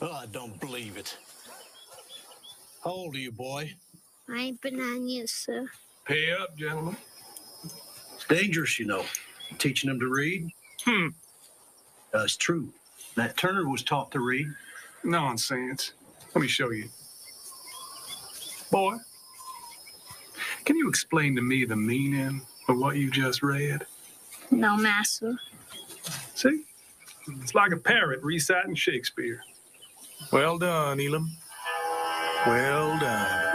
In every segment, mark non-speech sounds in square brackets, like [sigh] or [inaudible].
Oh, I don't believe it. How old are you, boy? I ain't been on yet, sir. Pay up, gentlemen. It's dangerous, you know, teaching them to read. Hmm. Uh, it's true. That Turner was taught to read. Nonsense. Let me show you. Boy, can you explain to me the meaning of what you just read? No, master. See? It's like a parrot reciting Shakespeare. Well done, Elam. Well done.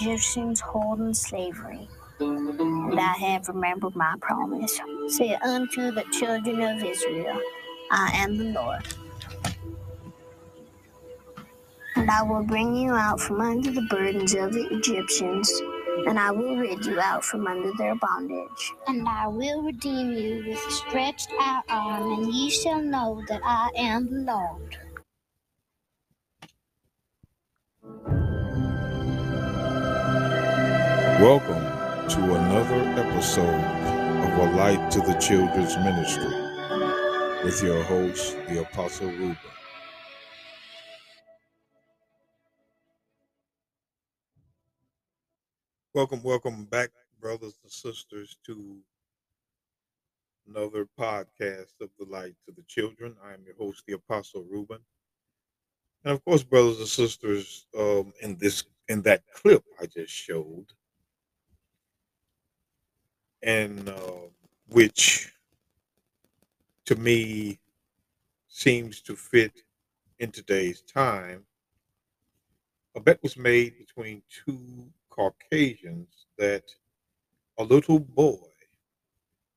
Egyptians hold in slavery. And I have remembered my promise. Say unto the children of Israel, I am the Lord. And I will bring you out from under the burdens of the Egyptians, and I will rid you out from under their bondage. And I will redeem you with a stretched out arm, and ye shall know that I am the Lord. Welcome to another episode of A Light to the Children's Ministry with your host, the Apostle Ruben. Welcome, welcome back, brothers and sisters, to another podcast of The Light to the Children. I am your host, the Apostle Ruben. And of course, brothers and sisters, um, in this in that clip I just showed, and uh, which to me seems to fit in today's time. A bet was made between two Caucasians that a little boy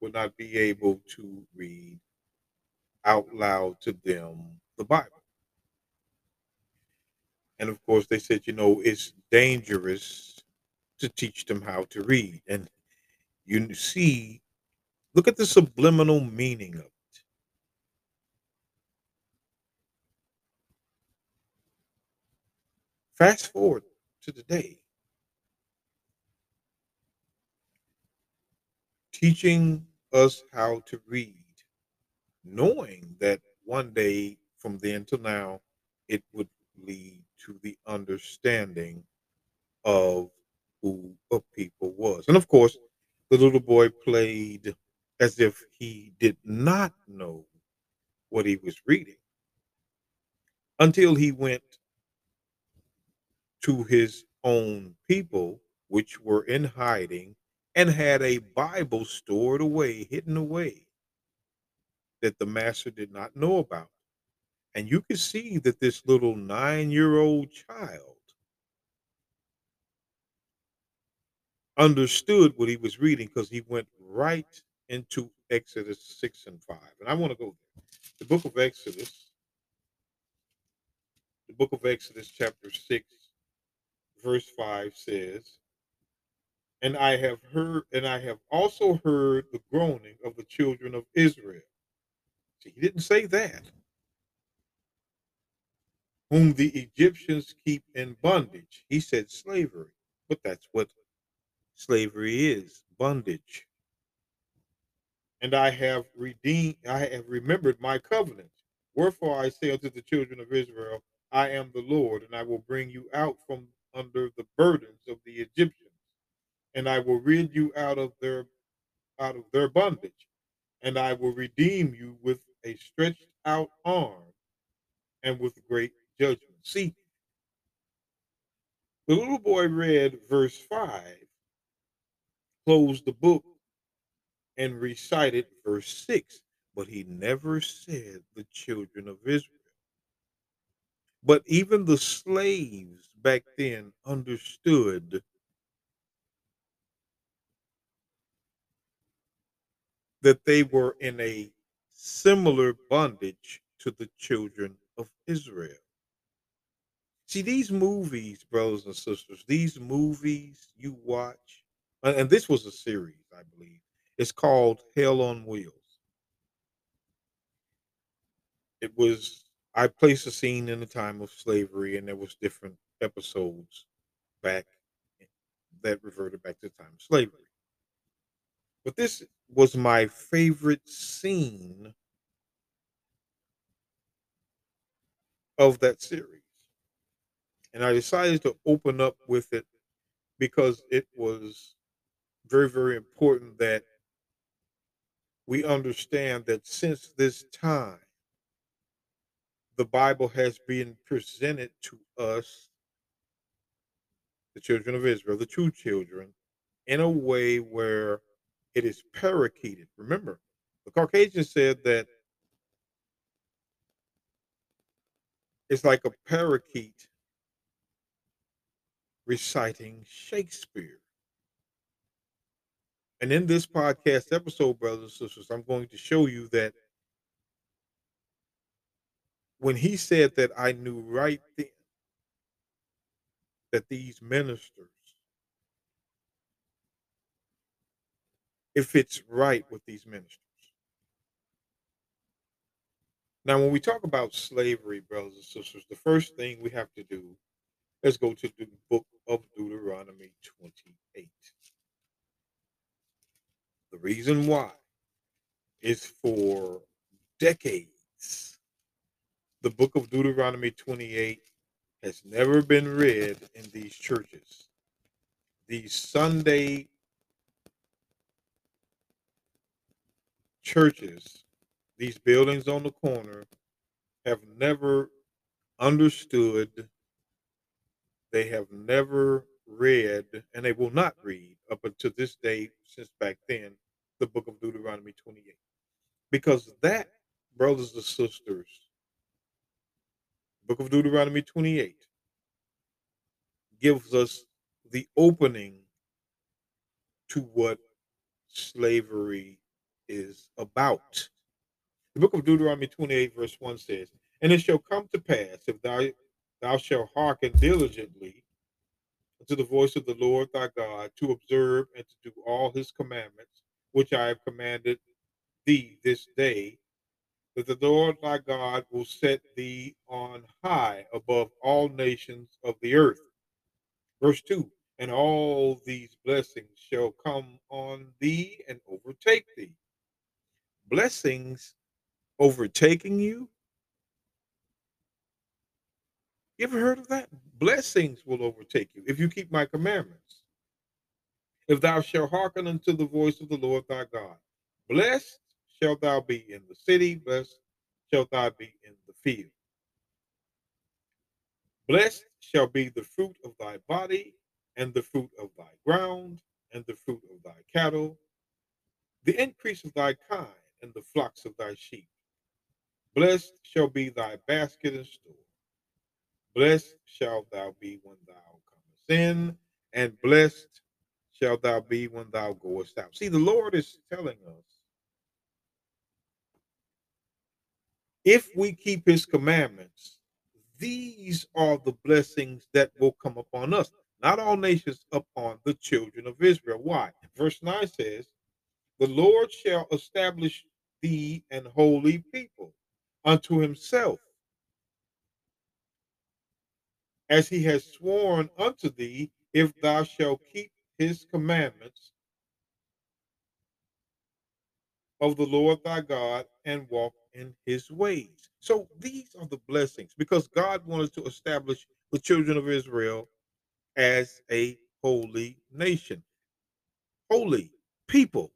would not be able to read out loud to them the Bible. And of course, they said, you know, it's dangerous to teach them how to read. And you see, look at the subliminal meaning of it. Fast forward to today. Teaching us how to read, knowing that one day from then till now, it would lead to the understanding of who a people was. And of course, the little boy played as if he did not know what he was reading until he went to his own people, which were in hiding, and had a Bible stored away, hidden away, that the master did not know about. And you can see that this little nine year old child understood what he was reading because he went right into Exodus 6 and 5. And I want to go there. The book of Exodus, the book of Exodus, chapter 6, verse 5 says, And I have heard, and I have also heard the groaning of the children of Israel. See, he didn't say that. Whom the Egyptians keep in bondage. He said slavery, but that's what slavery is bondage. And I have redeemed, I have remembered my covenant. Wherefore I say unto the children of Israel, I am the Lord, and I will bring you out from under the burdens of the Egyptians, and I will rid you out of their out of their bondage, and I will redeem you with a stretched out arm and with great judgment. See, the little boy read verse 5 closed the book and recited verse 6, but he never said the children of Israel. But even the slaves back then understood that they were in a similar bondage to the children of Israel. See, these movies, brothers and sisters, these movies you watch, Uh, and this was a series, I believe. It's called Hell on Wheels. It was I placed a scene in the time of slavery, and there was different episodes back that reverted back to the time of slavery. But this was my favorite scene of that series. And I decided to open up with it because it was very, very important that we understand that since this time, the Bible has been presented to us, the children of Israel, the true children, in a way where it is parakeeted. Remember, the Caucasian said that it's like a parakeet reciting Shakespeare. And in this podcast episode, brothers and sisters, I'm going to show you that when he said that I knew right then that these ministers, if it's right with these ministers. Now, when we talk about slavery, brothers and sisters, the first thing we have to do is go to the book of Deuteronomy 28. The reason why is for decades, the book of Deuteronomy 28 has never been read in these churches. These Sunday churches, these buildings on the corner, have never understood, they have never read, and they will not read up until this day, since back then, the book of Deuteronomy 28. Because that, brothers and sisters, book of Deuteronomy 28 gives us the opening to what slavery is about. The book of Deuteronomy 28, verse 1 says, And it shall come to pass, if thou, thou shalt hearken diligently to the voice of the Lord thy God, to observe and to do all his commandments, which I have commanded thee this day, that the Lord thy God will set thee on high above all nations of the earth. Verse 2 And all these blessings shall come on thee and overtake thee blessings overtaking you? You ever heard of that? Blessings will overtake you if you keep my commandments. If thou shalt hearken unto the voice of the Lord thy God, blessed shalt thou be in the city, blessed shalt thou be in the field. Blessed shall be the fruit of thy body, and the fruit of thy ground, and the fruit of thy cattle, the increase of thy kind and the flocks of thy sheep. Blessed shall be thy basket and store. Blessed shalt thou be when thou comest in, and blessed shalt thou be when thou goest out. See, the Lord is telling us if we keep his commandments, these are the blessings that will come upon us. Not all nations upon the children of Israel. Why? Verse 9 says, The Lord shall establish thee an holy people unto himself, as he has sworn unto thee, if thou shalt keep his commandments of the Lord thy God and walk in his ways. So these are the blessings because God wanted to establish the children of Israel as a holy nation, holy people.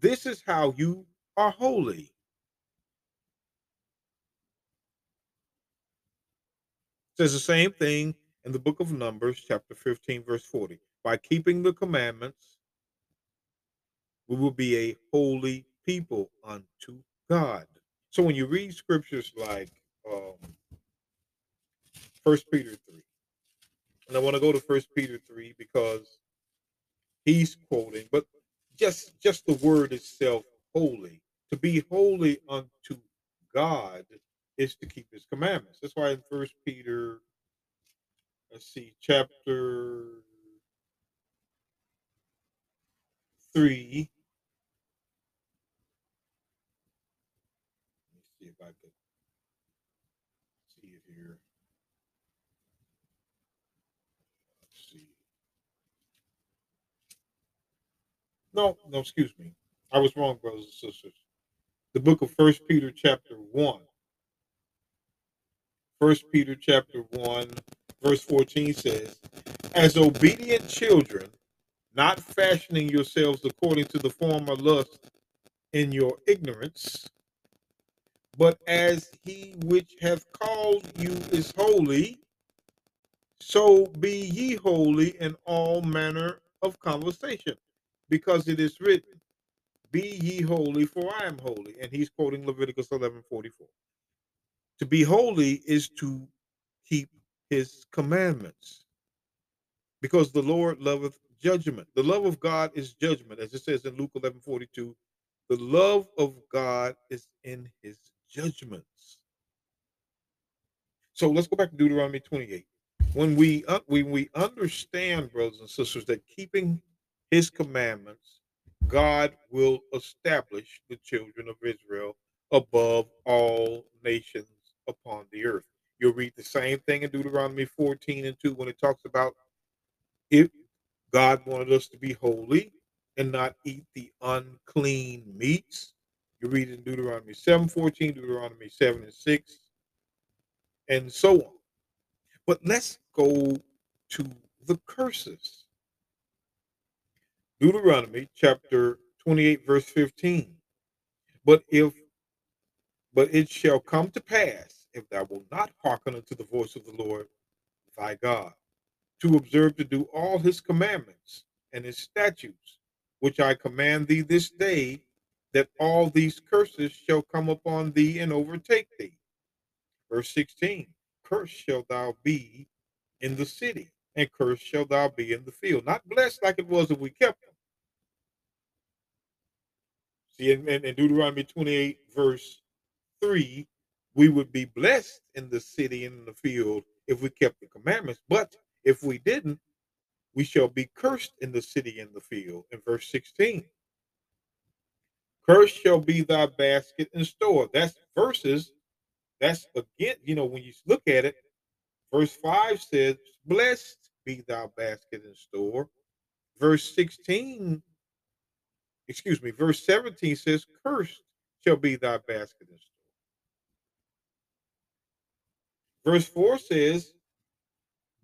This is how you are holy. says the same thing in the book of Numbers, chapter 15, verse 40. By keeping the commandments, we will be a holy people unto God. So when you read scriptures like um, 1 Peter 3, And I want to go to First Peter 3 because he's quoting, but just just the word itself, holy. To be holy unto God is to keep his commandments. That's why in First Peter, let's see, chapter 3. Let me see if I could see it here. Let's see. No, no, excuse me. I was wrong, brothers and sisters. The book of First Peter, chapter 1. First Peter chapter 1, verse 14 says, As obedient children, not fashioning yourselves according to the former lust in your ignorance, but as he which hath called you is holy, so be ye holy in all manner of conversation, because it is written, Be ye holy, for I am holy. And he's quoting Leviticus 11 44. To be holy is to keep his commandments, because the Lord loveth judgment. The love of God is judgment, as it says in Luke 11 42. The love of God is in his judgments. So let's go back to Deuteronomy 28. When we uh, when we understand, brothers and sisters, that keeping his commandments, God will establish the children of Israel above all nations upon the earth. You'll read the same thing in Deuteronomy 14 and 2 when it talks about if God wanted us to be holy and not eat the unclean meats. You read in Deuteronomy 7 14, Deuteronomy 7 and 6, and so on. But let's go to the curses. Deuteronomy chapter 28, verse 15. But if but it shall come to pass if thou wilt not hearken unto the voice of the Lord thy God, to observe to do all his commandments and his statutes, which I command thee this day, that all these curses shall come upon thee and overtake thee. Verse 16 Cursed shall thou be in the city, and cursed shall thou be in the field. Not blessed like it was if we kept them. See, in, in, in Deuteronomy 28, verse 3, we would be blessed in the city and in the field if we kept the commandments. But if we didn't, we shall be cursed in the city and the field. In verse 16, cursed shall be thy basket and store. That's verses. That's again, you know, when you look at it, verse 5 says, Blessed be thy basket and store. Verse 16, excuse me, verse 17 says, Cursed shall be thy basket and store. Verse 4 says,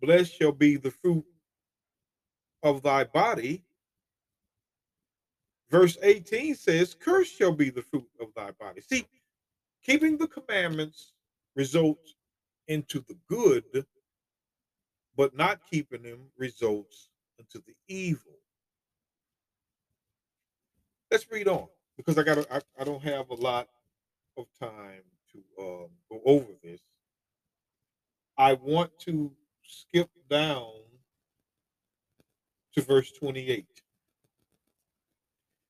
Blessed shall be the fruit of thy body. Verse 18 says, Cursed shall be the fruit of thy body. See, keeping the commandments results into the good, but not keeping them results into the evil. Let's read on because I got I, I don't have a lot of time to um, go over this. I want to skip down to verse 28.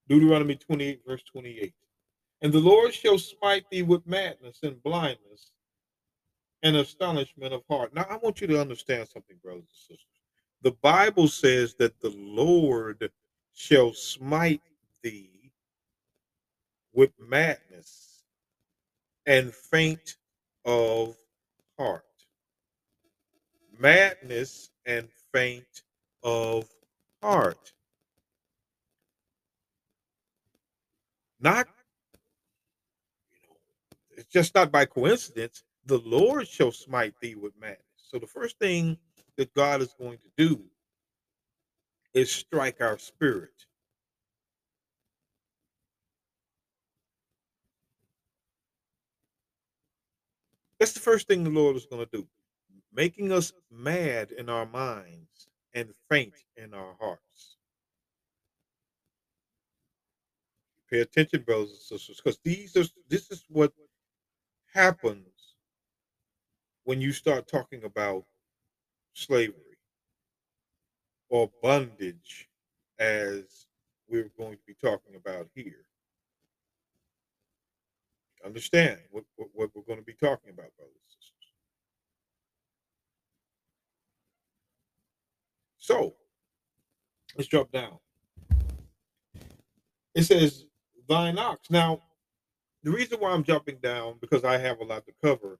Deuteronomy 28, verse 28. And the Lord shall smite thee with madness and blindness and astonishment of heart. Now, I want you to understand something, brothers and sisters. The Bible says that the Lord shall smite thee with madness and faint of heart. Madness and faint of heart. Not, you know, it's just not by coincidence. The Lord shall smite thee with madness. So the first thing that God is going to do is strike our spirit. That's the first thing the Lord is going to do, making us mad in our minds and faint in our hearts. Pay attention, brothers and sisters, because these are this is what happens when you start talking about slavery. or bondage as we're going to be talking about here. Understand what, what, what we're going to be talking about, brothers and sisters. So let's drop down. It says, Thine ox. Now, the reason why I'm jumping down, because I have a lot to cover,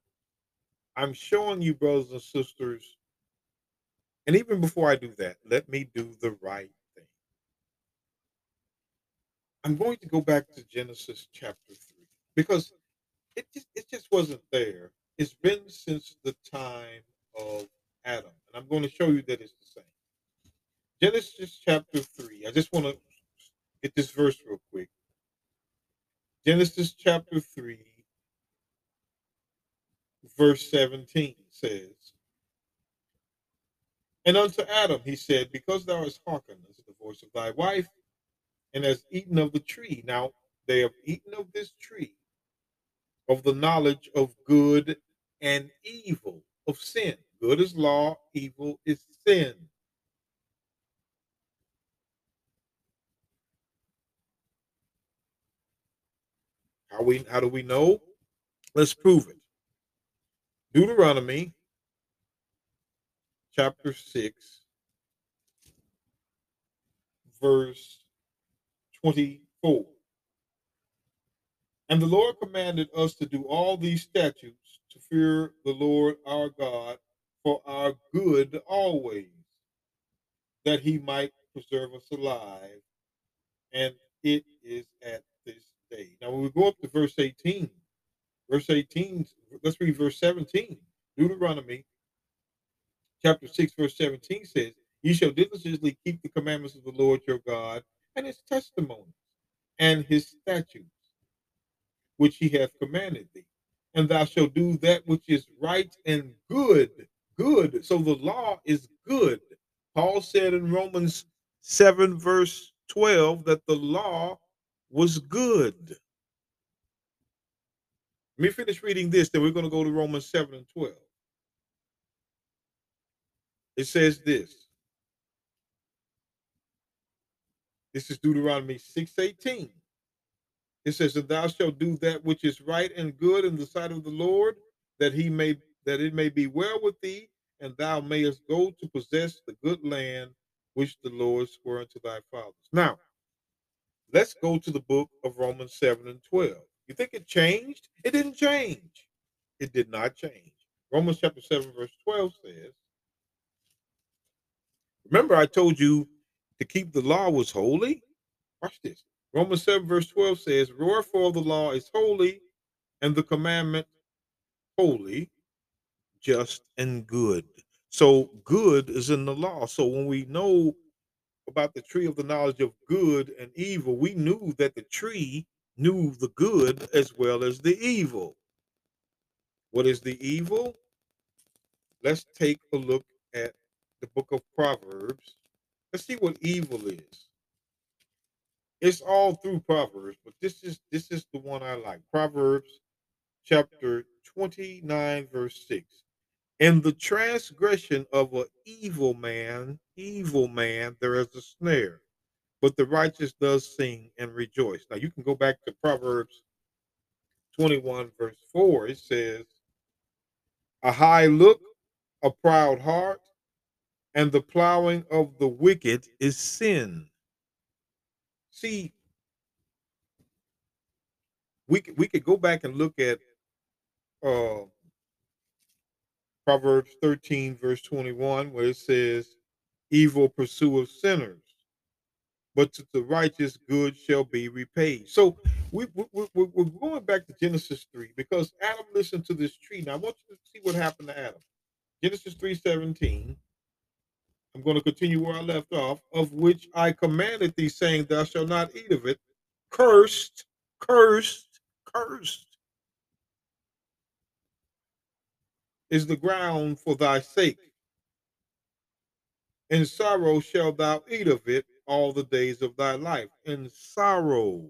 I'm showing you, brothers and sisters, and even before I do that, let me do the right thing. I'm going to go back to Genesis chapter 3 because it just, it just wasn't there. It's been since the time of Adam. And I'm going to show you that it's the same. Genesis chapter 3. I just want to get this verse real quick. Genesis chapter 3, verse 17 says, And unto Adam he said, Because thou hast hearkened unto the voice of thy wife, and hast eaten of the tree. Now they have eaten of this tree, of the knowledge of good and evil, of sin. Good is law, evil is sin. How we how do we know? Let's prove it. Deuteronomy chapter 6 verse 24. And the Lord commanded us to do all these statutes to fear the Lord our God for our good always, that he might preserve us alive. And it is at day. Now, when we go up to verse 18, verse 18, let's read verse 17. Deuteronomy chapter 6, verse 17 says, Ye shall diligently keep the commandments of the Lord your God and his testimonies and his statutes, which he hath commanded thee. And thou shalt do that which is right and good. Good. So the law is good. Paul said in Romans 7, verse 12, that the law was good. Let me finish reading this, then we're going to go to Romans 7 and 12. It says this. This is Deuteronomy 6:18. It says, that thou shalt do that which is right and good in the sight of the Lord, that he may that it may be well with thee, and thou mayest go to possess the good land which the Lord swore unto thy fathers. Now, let's go to the book of Romans 7 and 12. You think it changed? It didn't change. It did not change. Romans chapter 7, verse 12 says, Remember, I told you to keep the law was holy? Watch this. Romans 7, verse 12 says, Wherefore the law is holy, and the commandment holy, just, and good. So good is in the law. So when we know about the tree of the knowledge of good and evil, we knew that the tree knew the good as well as the evil. What is the evil? Let's take a look at the book of Proverbs. Let's see what evil is. It's all through Proverbs, but this is this is the one I like. Proverbs chapter 29 verse 6. In the transgression of an evil man, evil man, there is a snare, but the righteous does sing and rejoice. Now you can go back to Proverbs 21 verse 4. It says, a high look, a proud heart, and the plowing of the wicked is sin. See, we we could go back and look at uh, Proverbs 13, verse 21, where it says, Evil pursueth sinners, but to the righteous good shall be repaid. So we, we, we, we're going back to Genesis 3 because Adam listened to this tree. Now I want you to see what happened to Adam. Genesis 3 17. I'm going to continue where I left off, of which I commanded thee, saying, Thou shalt not eat of it. Cursed, cursed, cursed is the ground for thy sake. In sorrow shalt thou eat of it all the days of thy life. In sorrow.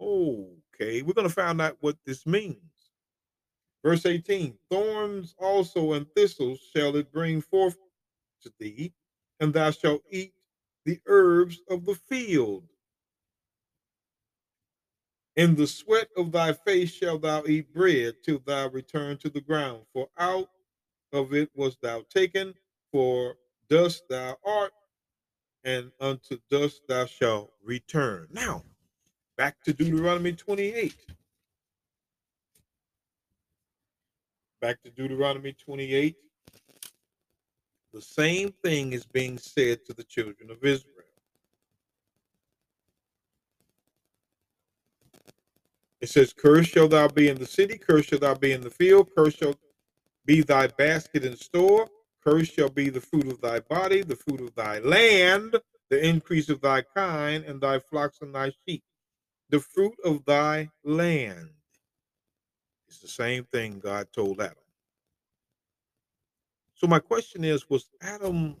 Okay, we're going to find out what this means. Verse 18 Thorns also and thistles shall it bring forth to thee, and thou shalt eat the herbs of the field. In the sweat of thy face shalt thou eat bread till thou return to the ground, for out of it was thou taken, for dust thou art, and unto dust thou shalt return. Now, back to Deuteronomy 28. Back to Deuteronomy 28. The same thing is being said to the children of Israel. It says, Cursed shall thou be in the city, cursed shall thou be in the field, cursed shall be thy basket and store, cursed shall be the fruit of thy body, the fruit of thy land, the increase of thy kind, and thy flocks and thy sheep. The fruit of thy land. It's the same thing God told Adam. So my question is, was Adam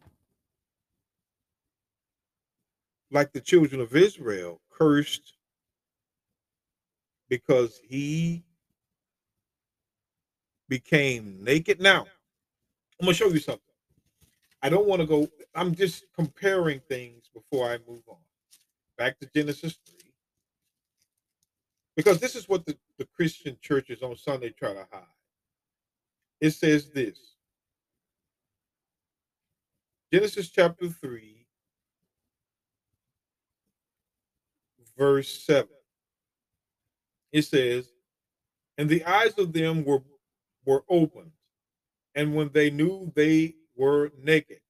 like the children of Israel cursed because he became naked? Now, I'm gonna show you something. I don't want to go, I'm just comparing things before I move on. Back to Genesis 3. Because this is what the, the Christian churches on Sunday try to hide. It says this Genesis chapter 3, verse 7. It says, And the eyes of them were, were opened, and when they knew they were naked,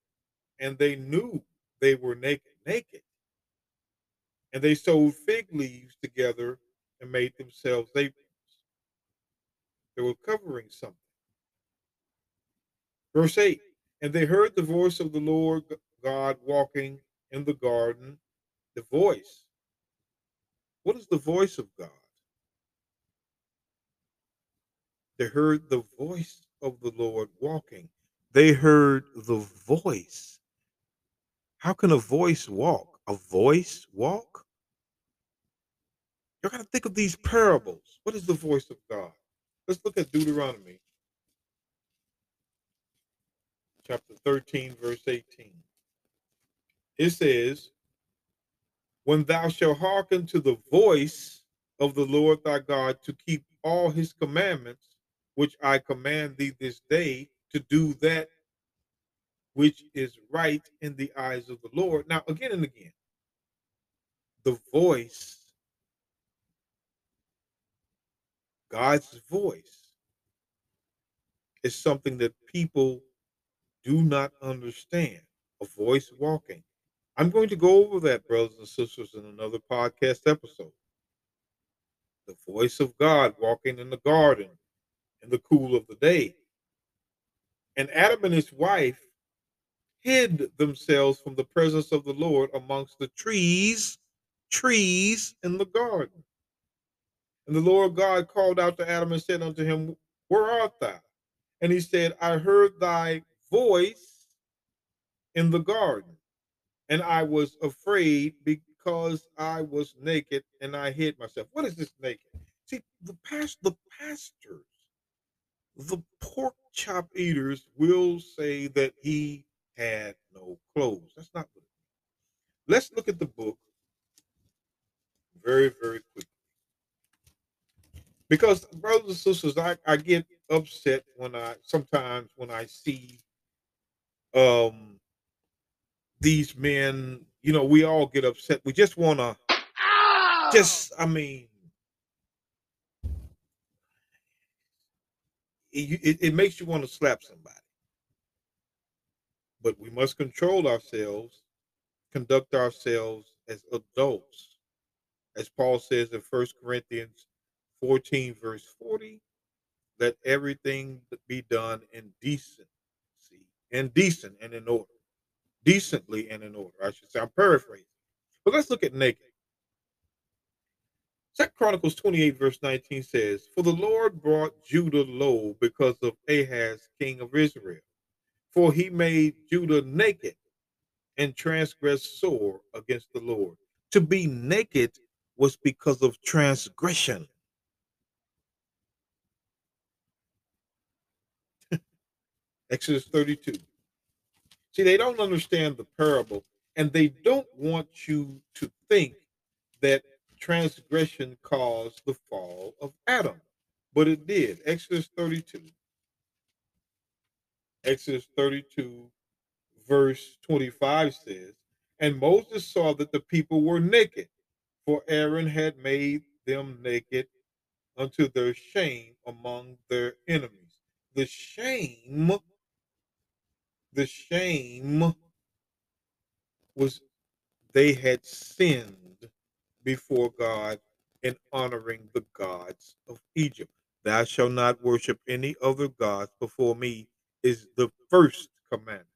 and they knew they were naked, naked, and they sewed fig leaves together and made themselves aprons. They were covering something. Verse 8 and they heard the voice of the Lord God walking in the garden. The voice. What is the voice of God? They heard the voice of the Lord walking. They heard the voice. How can a voice walk? A voice walk? You got to think of these parables. What is the voice of God? Let's look at Deuteronomy chapter 13, verse 18. It says, When thou shalt hearken to the voice of the Lord thy God to keep all his commandments, which I command thee this day, to do that which is right in the eyes of the Lord. Now, again and again, the voice, God's voice, is something that people do not understand. A voice walking. I'm going to go over that, brothers and sisters, in another podcast episode. The voice of God walking in the garden in the cool of the day. And Adam and his wife hid themselves from the presence of the Lord amongst the trees, trees in the garden. And the Lord God called out to Adam and said unto him, Where art thou? And he said, I heard thy voice in the garden, and I was afraid because I was naked and I hid myself. What is this naked? See, the past the pastors, the pork chop eaters will say that he had no clothes. That's not what it means. Let's look at the book very, very quickly. Because brothers and sisters, I, I get upset when I sometimes when I see um these men you know we all get upset we just want to just i mean it, it, makes you want to slap somebody but we must control ourselves conduct ourselves as adults as paul says in First corinthians 14 verse 40 let everything be done in decency and decent and in order. Decently and in order, I should say. I'm paraphrasing. But let's look at naked. Second Chronicles 28, verse 19 says, For the Lord brought Judah low because of Ahaz, king of Israel. For he made Judah naked and transgressed sore against the Lord. To be naked was because of transgression. [laughs] Exodus 32. See, they don't understand the parable, and they don't want you to think that transgression caused the fall of Adam, but it did. Exodus 32. Exodus 32, verse 25 says, And Moses saw that the people were naked, for Aaron had made them naked unto their shame among their enemies. The shame, the shame was they had sinned before God in honoring the gods of Egypt. Thou shalt not worship any other gods before me is the first commandment.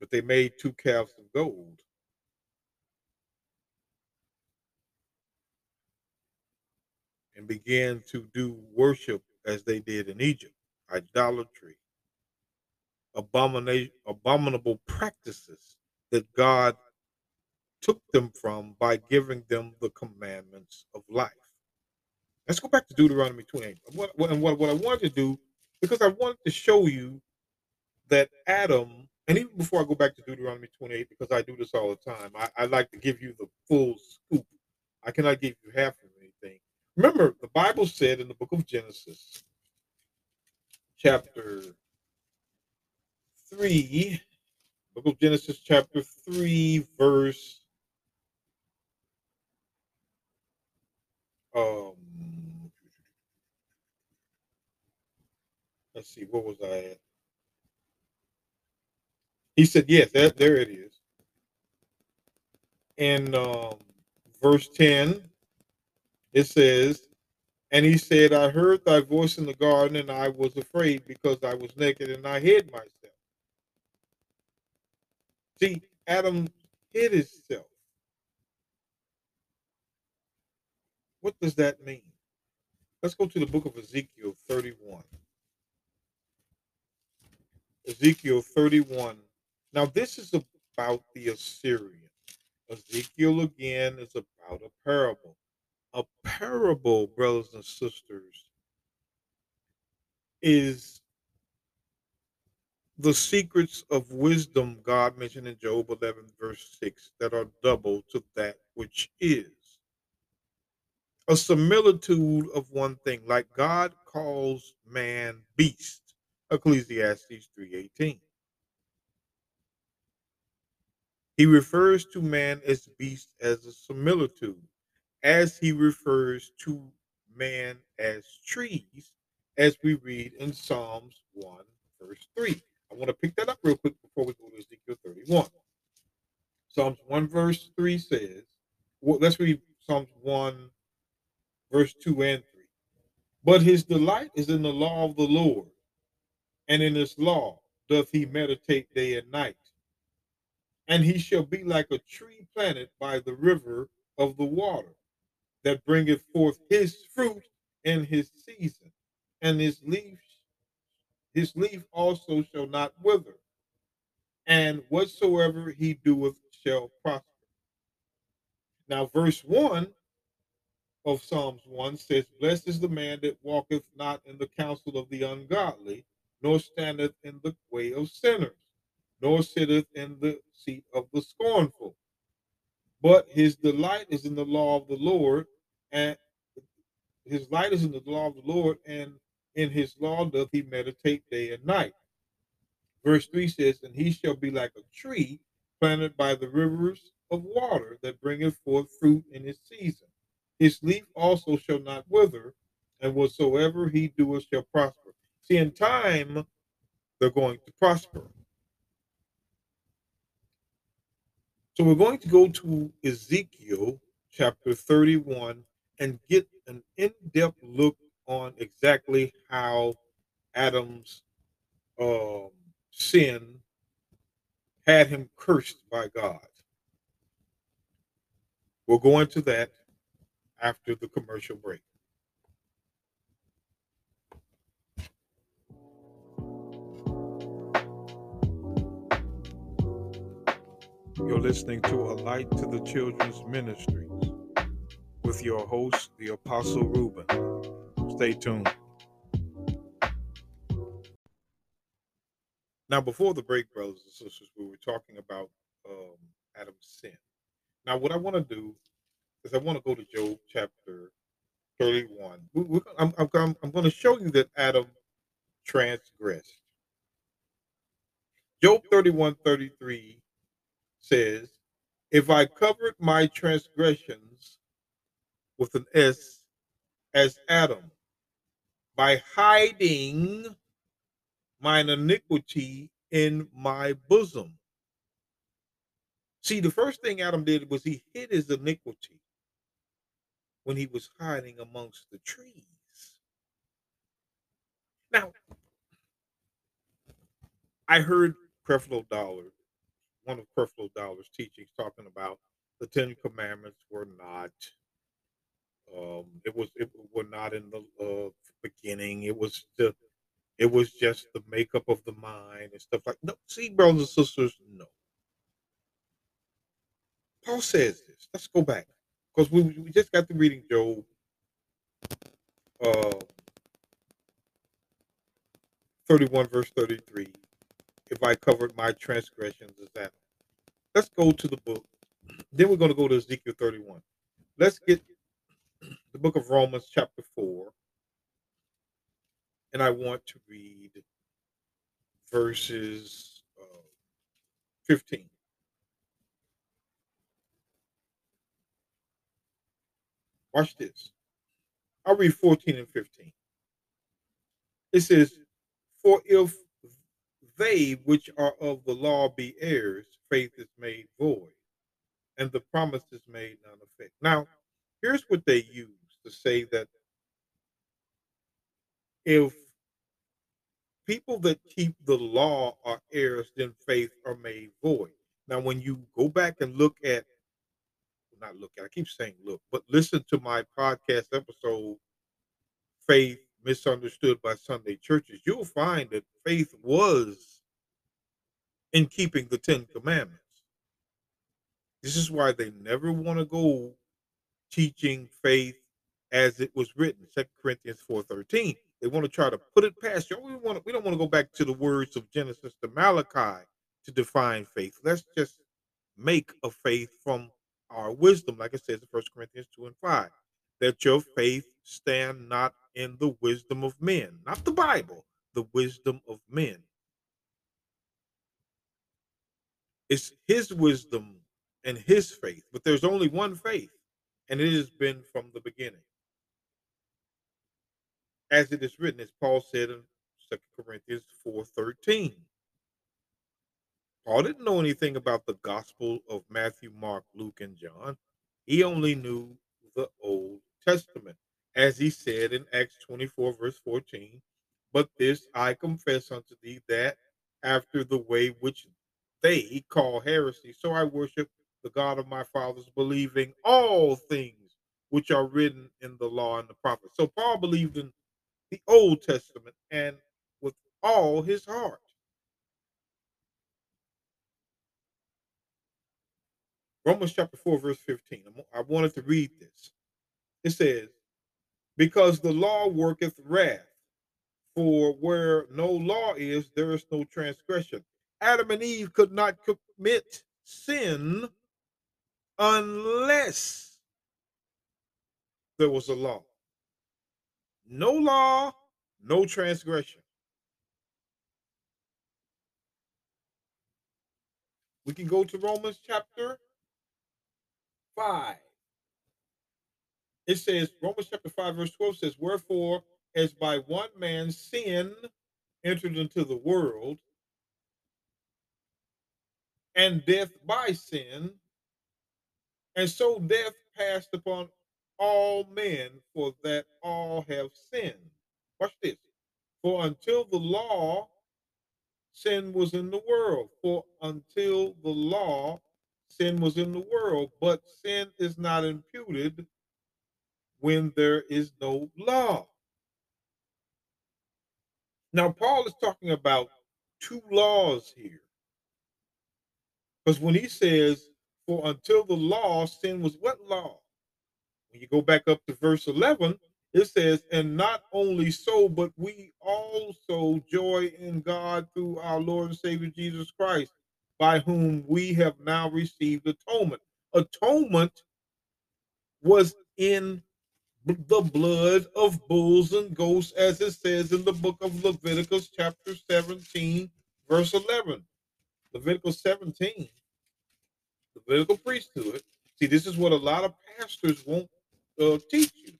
But they made two calves of gold. And began to do worship as they did in Egypt, idolatry, abominable practices that God took them from by giving them the commandments of life. Let's go back to Deuteronomy 28. What, what, and what, what I wanted to do, because I wanted to show you that Adam, and even before I go back to Deuteronomy 28, because I do this all the time, I, I like to give you the full scoop. I cannot give you half of anything. Remember, the Bible said in the book of Genesis, chapter 3, book of Genesis, chapter 3, verse um let's see, what was I at? He said, yes, that, there it is. In um, verse 10, it says, And he said, I heard thy voice in the garden, and I was afraid because I was naked, and I hid myself. See, Adam hid himself. What does that mean? Let's go to the book of Ezekiel 31. Ezekiel 31. Now, this is about the Assyrian. Ezekiel again is about a parable. A parable, brothers and sisters, is the secrets of wisdom God mentioned in Job 11, verse 6, that are double to that which is. A similitude of one thing, like God calls man beast Ecclesiastes 3:18. He refers to man as beast as a similitude, as he refers to man as trees, as we read in Psalms 1, verse 3. I want to pick that up real quick before we go to Ezekiel 31. Psalms 1, verse 3 says, well, let's read Psalms 1, verse 2 and 3. But his delight is in the law of the Lord and in his law doth he meditate day and night. And he shall be like a tree planted by the river of the water, that bringeth forth his fruit in his season, and his leaf, his leaf also shall not wither, and whatsoever he doeth shall prosper. Now, verse 1 of Psalms 1 says, Blessed is the man that walketh not in the counsel of the ungodly, nor standeth in the way of sinners, nor sitteth in the seat of the scornful. But his delight is in the law of the Lord, and his light is in the law of the Lord, and in his law doth he meditate day and night. Verse 3 says, And he shall be like a tree planted by the rivers of water that bringeth forth fruit in his season. His leaf also shall not wither, and whatsoever he doeth shall prosper. See, in time, they're going to prosper. So we're going to go to Ezekiel chapter 31 and get an in depth look on exactly how Adam's um, sin had him cursed by God. We'll go into that after the commercial break. You're listening to A Light to the Children's Ministries with your host, the Apostle Reuben. Stay tuned. Now, before the break, brothers and sisters, we were talking about um, Adam's sin. Now, what I want to do is I want to go to Job chapter 31. We, we, I'm, I'm, I'm going to show you that Adam transgressed. Job 31 33 says, If I covered my transgressions with an S as Adam, by hiding mine iniquity in my bosom. See, the first thing Adam did was he hid his iniquity when he was hiding amongst the trees. Now, I heard Creflo Dollar, one of Creflo Dollar's teachings, talking about the Ten Commandments were not. Um, it was it were not in the uh, beginning. It was the it was just the makeup of the mind and stuff like no. See, brothers and sisters, no. Paul says this. Let's go back because we, we just got to reading Job. Uh, 31 verse 33 if i covered my transgressions as that let's go to the book then we're going to go to ezekiel 31 let's get the book of romans chapter 4 and I want to read verses uh, 15. Watch this. I'll read 14 and 15. It says, For if they which are of the law be heirs, faith is made void, and the promise is made none effect. Now, here's what they use to say that if people that keep the law are heirs, then faith are made void. Now, when you go back and look at, not look at, I keep saying look, but listen to my podcast episode, Faith Misunderstood by Sunday Churches, you'll find that faith was in keeping the Ten Commandments. This is why they never want to go teaching faith as it was written, Second Corinthians 4.13 they want to try to put it past you. We want to, we don't want to go back to the words of Genesis to Malachi to define faith. Let's just make a faith from our wisdom, like it says in First Corinthians 2 and 5. That your faith stand not in the wisdom of men, not the Bible, the wisdom of men. It's his wisdom and his faith, but there's only one faith, and it has been from the beginning as it is written, as Paul said in Second Corinthians 4:13. Paul didn't know anything about the gospel of Matthew, Mark, Luke, and John. He only knew the Old Testament. As he said in Acts 24, verse 14, but this I confess unto thee that after the way which they call heresy, so I worship the God of my fathers, believing all things which are written in the law and the prophets. So Paul believed in the Old Testament and with all his heart. Romans chapter 4, verse 15. I wanted to read this. It says, Because the law worketh wrath, for where no law is, there is no transgression. Adam and Eve could not commit sin unless there was a law. No law, no transgression. We can go to Romans chapter 5. It says, Romans chapter 5, verse 12 says, Wherefore, as by one man sin entered into the world, and death by sin, and so death passed upon all men, for that all have sinned. Watch this. For until the law, sin was in the world. For until the law, sin was in the world, but sin is not imputed when there is no law. Now, Paul is talking about two laws here. Because when he says, for until the law, sin was what law? When you go back up to verse 11, It says, and not only so, but we also joy in God through our Lord and Savior Jesus Christ, by whom we have now received atonement. Atonement was in the blood of bulls and goats, as it says in the book of Leviticus, chapter 17, verse 11. Leviticus 17, Levitical priesthood. See, this is what a lot of pastors won't uh, teach you.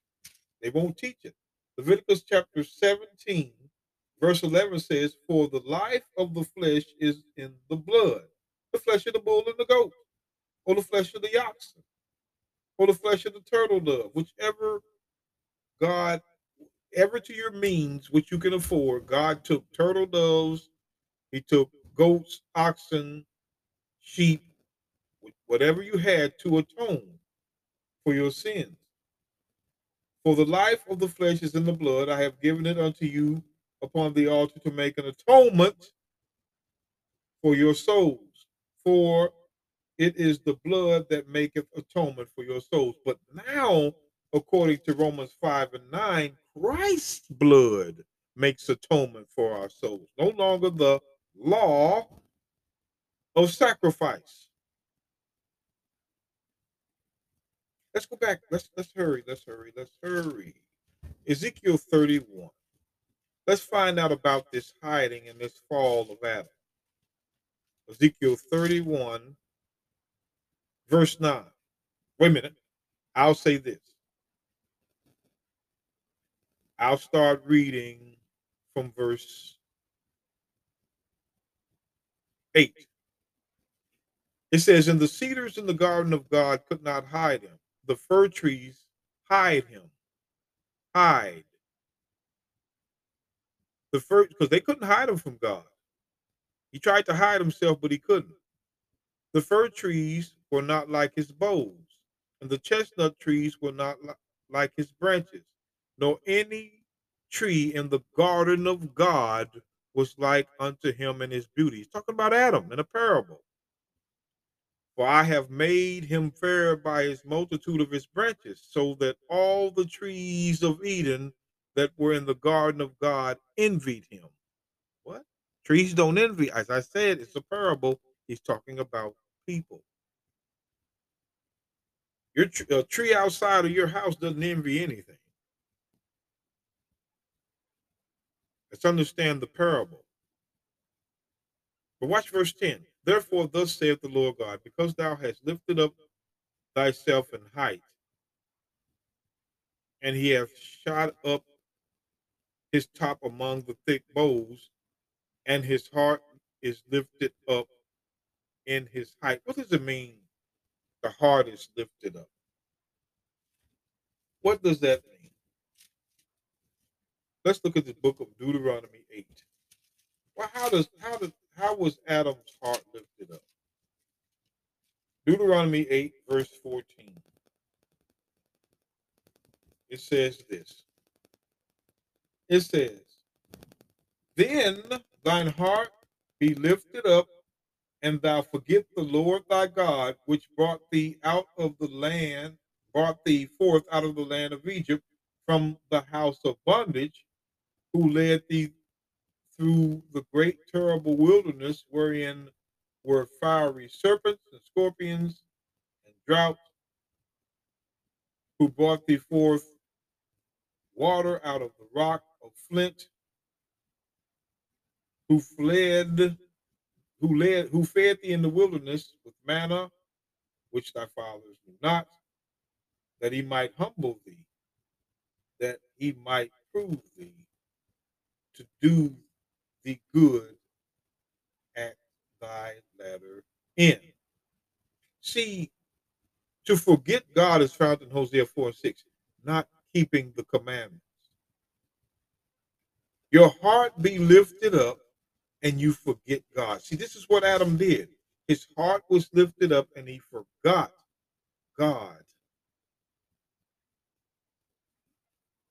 They won't teach it. Leviticus chapter 17, verse 11 says, For the life of the flesh is in the blood, the flesh of the bull and the goat, or the flesh of the oxen, or the flesh of the turtle dove, whichever God, ever to your means, which you can afford, God took turtle doves, He took goats, oxen, sheep, whatever you had to atone for your sins. For the life of the flesh is in the blood. I have given it unto you upon the altar to make an atonement for your souls. For it is the blood that maketh atonement for your souls. But now, according to Romans 5 and 9, Christ's blood makes atonement for our souls. No longer the law of sacrifice. Let's go back. Let's let's hurry. Let's hurry. Let's hurry. Ezekiel 31. Let's find out about this hiding and this fall of Adam. Ezekiel 31, verse 9. Wait a minute. I'll say this. I'll start reading from verse 8. It says, And the cedars in the garden of God could not hide him the fir trees hide him. Hide. The fir because they couldn't hide him from God. He tried to hide himself, but he couldn't. The fir trees were not like his boughs, and the chestnut trees were not li- like his branches, nor any tree in the garden of God was like unto him in his beauty. He's talking about Adam in a parable. For I have made him fair by his multitude of his branches, so that all the trees of Eden that were in the garden of God envied him. What? Trees don't envy. As I said, it's a parable. He's talking about people. Your tr- a tree outside of your house doesn't envy anything. Let's understand the parable. But watch verse 10. Therefore, thus saith the Lord God, because thou hast lifted up thyself in height, and he hath shot up his top among the thick boughs, and his heart is lifted up in his height. What does it mean? The heart is lifted up. What does that mean? Let's look at the book of Deuteronomy 8. Well, how does how does how was Adam's heart lifted up? Deuteronomy 8, verse 14. It says this. It says, Then thine heart be lifted up, and thou forget the Lord thy God, which brought thee out of the land, brought thee forth out of the land of Egypt from the house of bondage, who led thee through the great terrible wilderness wherein were fiery serpents and scorpions and drought, who brought thee forth water out of the rock of flint, who fled, who led, who fed thee in the wilderness with manna, which thy fathers knew not, that he might humble thee, that he might prove thee to do the good at thy latter end. See, to forget God is found in Hosea 4 and 6, not keeping the commandments. Your heart be lifted up and you forget God. See, this is what Adam did. His heart was lifted up and he forgot God.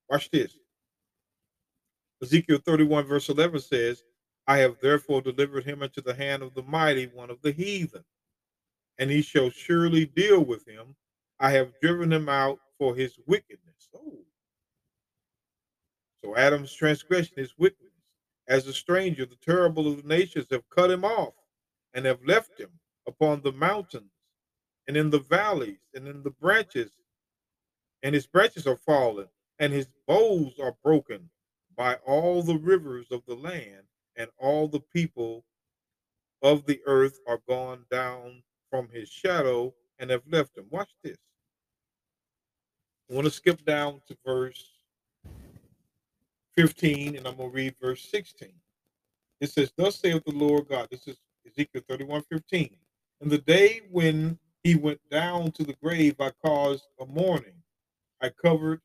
Watch this. Ezekiel 31, verse 11 says, I have therefore delivered him into the hand of the mighty one of the heathen, and he shall surely deal with him. I have driven him out for his wickedness. Oh, So Adam's transgression is wickedness. As a stranger, the terrible of the nations have cut him off and have left him upon the mountains and in the valleys and in the branches, and his branches are fallen, and his boughs are broken by all the rivers of the land, and all the people of the earth are gone down from his shadow and have left him. Watch this. I want to skip down to verse 15, and I'm going to read verse 16. It says, Thus saith the Lord God, this is Ezekiel 31 15. In the day when he went down to the grave, I caused a mourning. I covered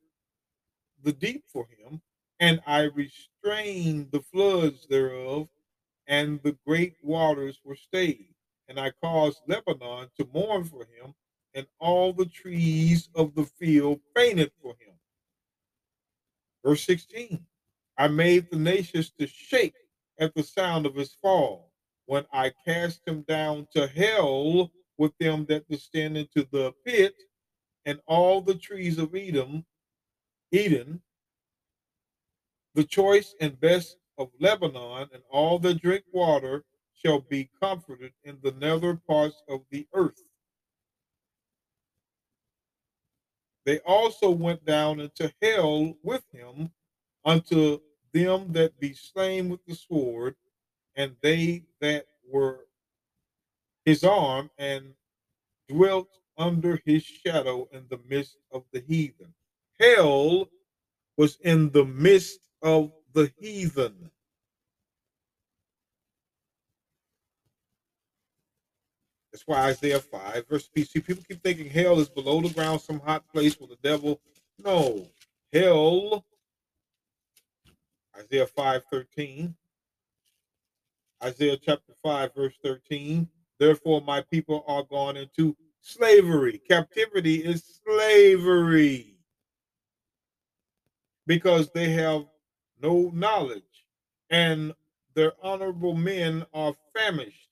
the deep for him, and I restrained the floods thereof, and the great waters were stayed. And I caused Lebanon to mourn for him, and all the trees of the field fainted for him. Verse 16 I made the nations to shake at the sound of his fall, when I cast him down to hell with them that descend into the pit, and all the trees of Edom, Eden, the choice and best of Lebanon, and all that drink water shall be comforted in the nether parts of the earth. They also went down into hell with him unto them that be slain with the sword, and they that were his arm, and dwelt under his shadow in the midst of the heathen. Hell was in the midst of the heathen. That's why Isaiah 5, verse P. See, people keep thinking hell is below the ground, some hot place where the devil. No, hell Isaiah 5 13. Isaiah chapter 5, verse 13. Therefore, my people are gone into slavery. Captivity is slavery because they have no knowledge, and their honorable men are famished,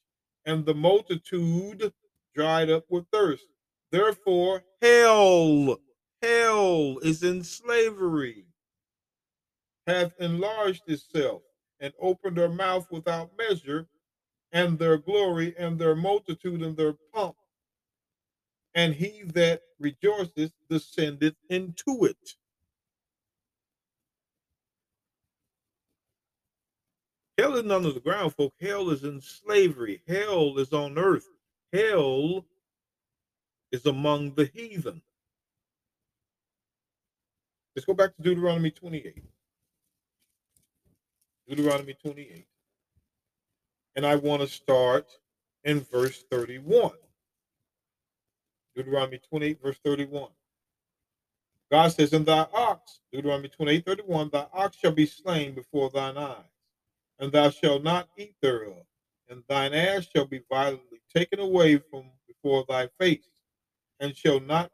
and the multitude dried up with thirst. Therefore, hell, hell is in slavery hath enlarged itself and opened her mouth without measure, and their glory and their multitude and their pomp. And he that rejoiceth descended into it. Hell isn't under the ground, folk. Hell is in slavery. Hell is on earth. Hell is among the heathen. Let's go back to Deuteronomy 28. Deuteronomy 28. And I want to start in verse 31. Deuteronomy 28, verse 31. God says, And thy ox, Deuteronomy 28, 31, thy ox shall be slain before thine eyes, and thou shalt not eat thereof, and thine ass shall be violently taken away from before thy face, and shall not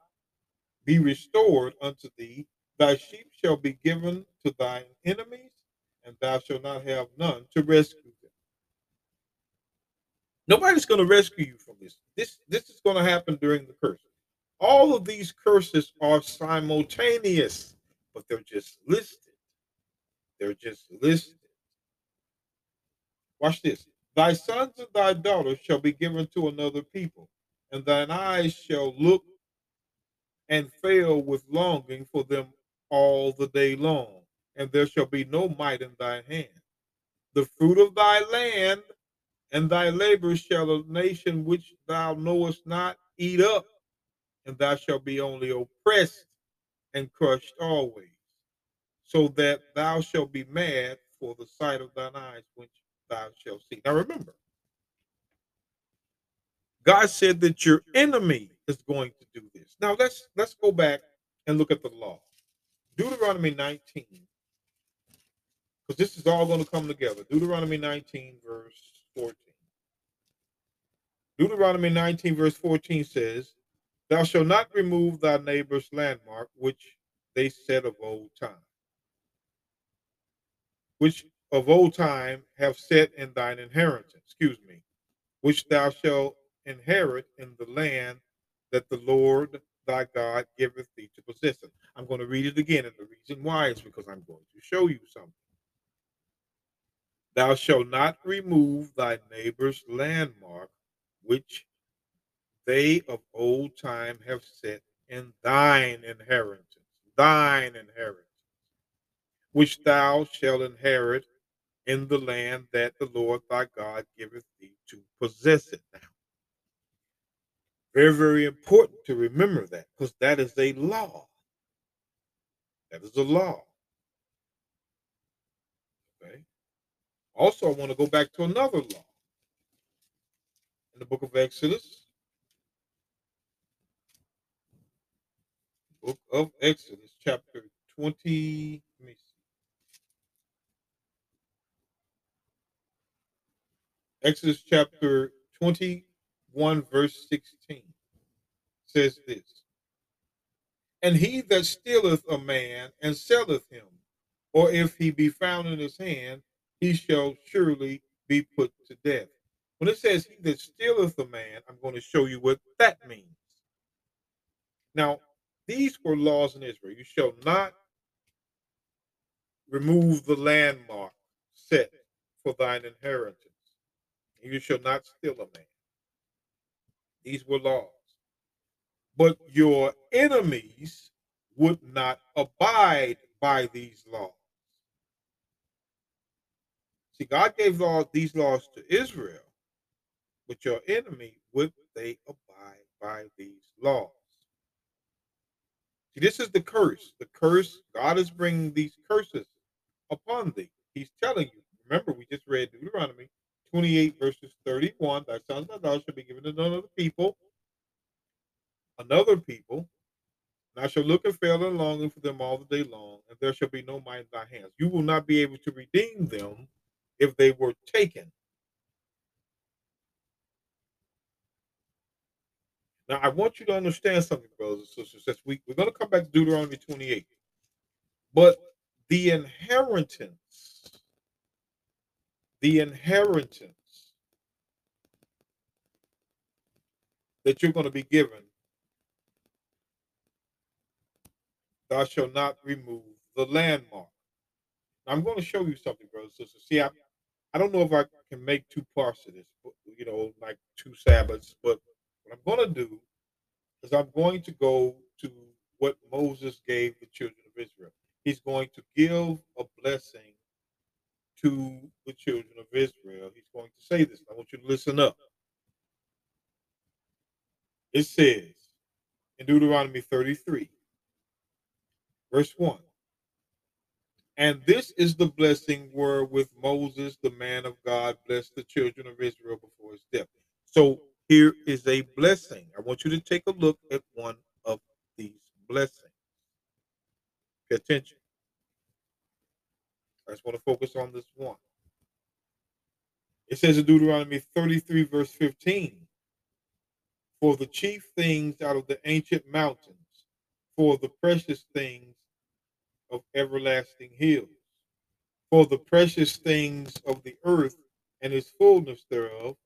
be restored unto thee. Thy sheep shall be given to thine enemies, and thou shalt not have none to rescue them. Nobody's going to rescue you from this. This this is going to happen during the curse. All of these curses are simultaneous, but they're just listed. They're just listed. Watch this. Thy sons and thy daughters shall be given to another people, and thine eyes shall look and fail with longing for them all the day long and there shall be no might in thy hand. The fruit of thy land and thy labor shall a nation which thou knowest not eat up, and thou shalt be only oppressed and crushed always, so that thou shalt be mad for the sight of thine eyes which thou shalt see. Now remember, God said that your enemy is going to do this. Now let's let's go back and look at the law. Deuteronomy 19 because this is all going to come together. Deuteronomy 19, verse 14. Deuteronomy 19, verse 14 says, Thou shalt not remove thy neighbor's landmark, which they set of old time, which of old time have set in thine inheritance, excuse me, which thou shalt inherit in the land that the Lord thy God giveth thee to possess it. I'm going to read it again, and the reason why is because I'm going to show you something. Thou shalt not remove thy neighbor's landmark, which they of old time have set in thine inheritance, thine inheritance, which thou shalt inherit in the land that the Lord thy God giveth thee to possess it. Now, very, very important to remember that because that is a law. That is a law. Okay. Also, I want to go back to another law in the book of Exodus. Book of Exodus, chapter 20. Let me see. Exodus chapter 21, verse 16 says this And he that stealeth a man and selleth him, or if he be found in his hand, he shall surely be put to death. When it says he that stealeth a man, I'm going to show you what that means. Now, these were laws in Israel. You shall not remove the landmark set for thine inheritance you shall not steal a man. These were laws. But your enemies would not abide by these laws. See, God gave law, these laws to Israel, but your enemy would they abide by these laws. See, this is the curse. The curse, God is bringing these curses upon thee. He's telling you. Remember, we just read Deuteronomy 28 verses 31, thy sons and daughters shall be given to another people, another people, and I shall look and fail and longing for them all the day long, and there shall be no might in thy hands. You will not be able to redeem them if they were taken. Now, I want you to understand something, brothers and sisters. we, we're going to come back to Deuteronomy 28. But the inheritance the inheritance that you're going to be given, thou shalt not remove the landmark. Now, I'm going to show you something, brothers and sisters. See, I, I don't know if I can make two parts of this, you know, like two Sabbaths, but what I'm going to do is I'm going to go to what Moses gave the children of Israel. He's going to give a blessing to the children of Israel. He's going to say this. I want you to listen up. It says in Deuteronomy 33, verse 1 And this is the blessing wherewith Moses, the man of God, blessed the children of Israel before his death. So here is a blessing. I want you to take a look at one of these blessings. Pay attention. I just want to focus on this one. It says in Deuteronomy 33, verse 15 For the chief things out of the ancient mountains, for the precious things of everlasting hills, for the precious things of the earth and its fullness thereof,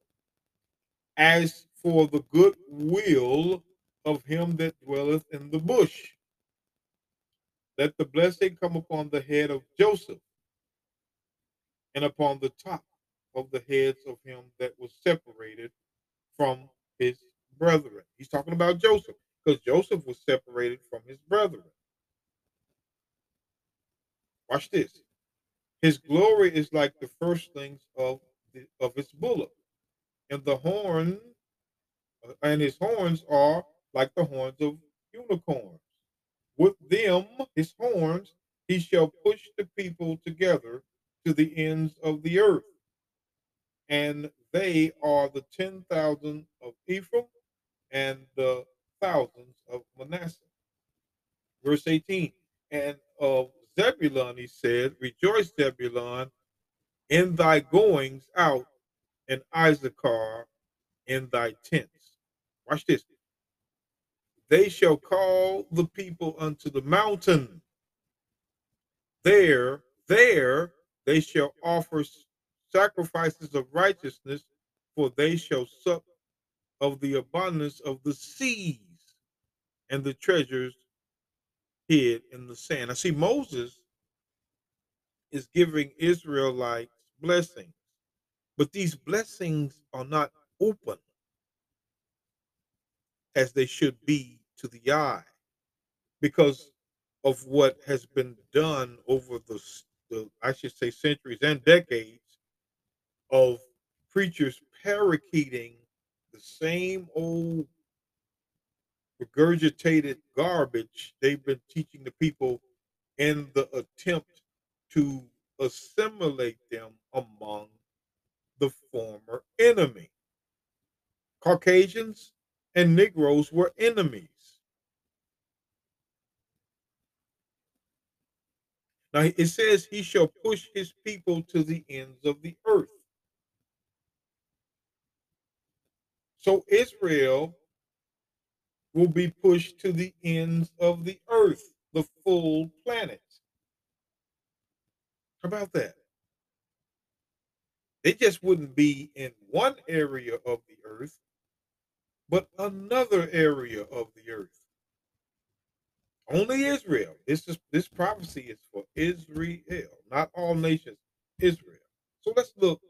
as for the good will of him that dwelleth in the bush. Let the blessing come upon the head of Joseph and upon the top of the heads of him that was separated from his brethren. He's talking about Joseph because Joseph was separated from his brethren. Watch this. His glory is like the firstlings of the, of his bullock, and the horn, uh, and his horns are like the horns of unicorns. With them, his horns, he shall push the people together to the ends of the earth. And they are the 10,000 of Ephraim and the thousands of Manasseh. Verse 18, and of Zebulun he said, Rejoice, Zebulun, in thy goings out, and Issachar in thy tents. Watch this. They shall call the people unto the mountain. There, there they shall offer sacrifices of righteousness, for they shall sup of the abundance of the seas. and the treasures hid in the sand. I see Moses is giving Israelites blessings, but these blessings are not open as they should be to the eye because of what has been done over the, the I should say centuries and decades of preachers parakeeting the same old regurgitated garbage they've been teaching the people in the attempt to assimilate them among the former enemy. Caucasians and Negroes were enemies. Now it says he shall push his people to the ends of the earth. So Israel will be pushed to the ends of the earth, the full planet. How about that? They just wouldn't be in one area of the earth, but another area of the earth. Only Israel. This is this prophecy is for Israel, not all nations, Israel. So let's look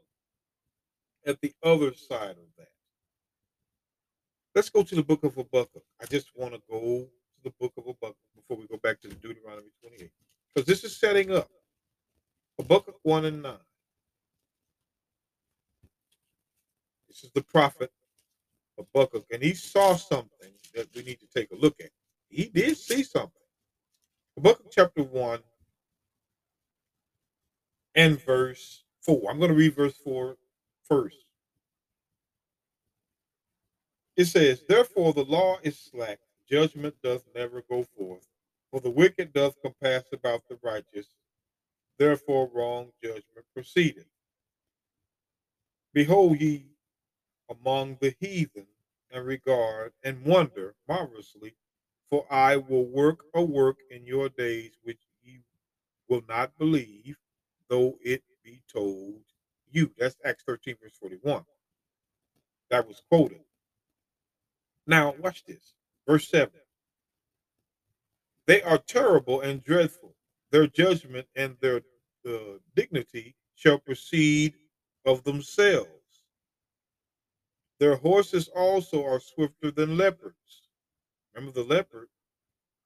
at the other side of that. Let's go to the book of Habakkuk. I just want to go to the book of Habakkuk before we go back to the Deuteronomy 28. Because this is setting up Habakkuk 1 and 9. This is the prophet Habakkuk, and he saw something that we need to take a look at. He did see something. Habakkuk chapter 1 and verse 4. I'm going to read verse 4 first. It says, Therefore the law is slack, judgment doth never go forth, for the wicked doth compass about the righteous, therefore wrong judgment proceedeth. Behold ye among the heathen, and regard and wonder marvelously, for I will work a work in your days which ye will not believe, though it be told you. That's Acts 13, verse 41. That was quoted. Now, watch this. Verse 7. They are terrible and dreadful. Their judgment and their uh, dignity shall proceed of themselves. Their horses also are swifter than leopards. Remember the leopard?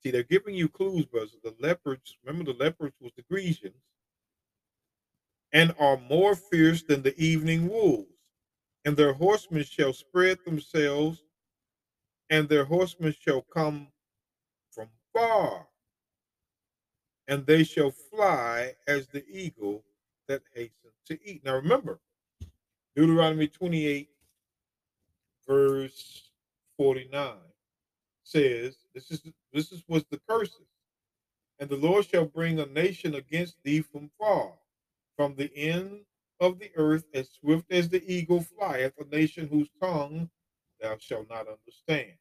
See, they're giving you clues, brothers. The leopards, remember the leopards was the Grecians, and are more fierce than the evening wolves. And their horsemen shall spread themselves, and their horsemen shall come from far, and they shall fly as the eagle that hastens to eat. Now remember, Deuteronomy 28, verse 49 says, This is this is was the curses. And the Lord shall bring a nation against thee from far, from the end of the earth, as swift as the eagle flieth, a nation whose tongue thou shalt not understand.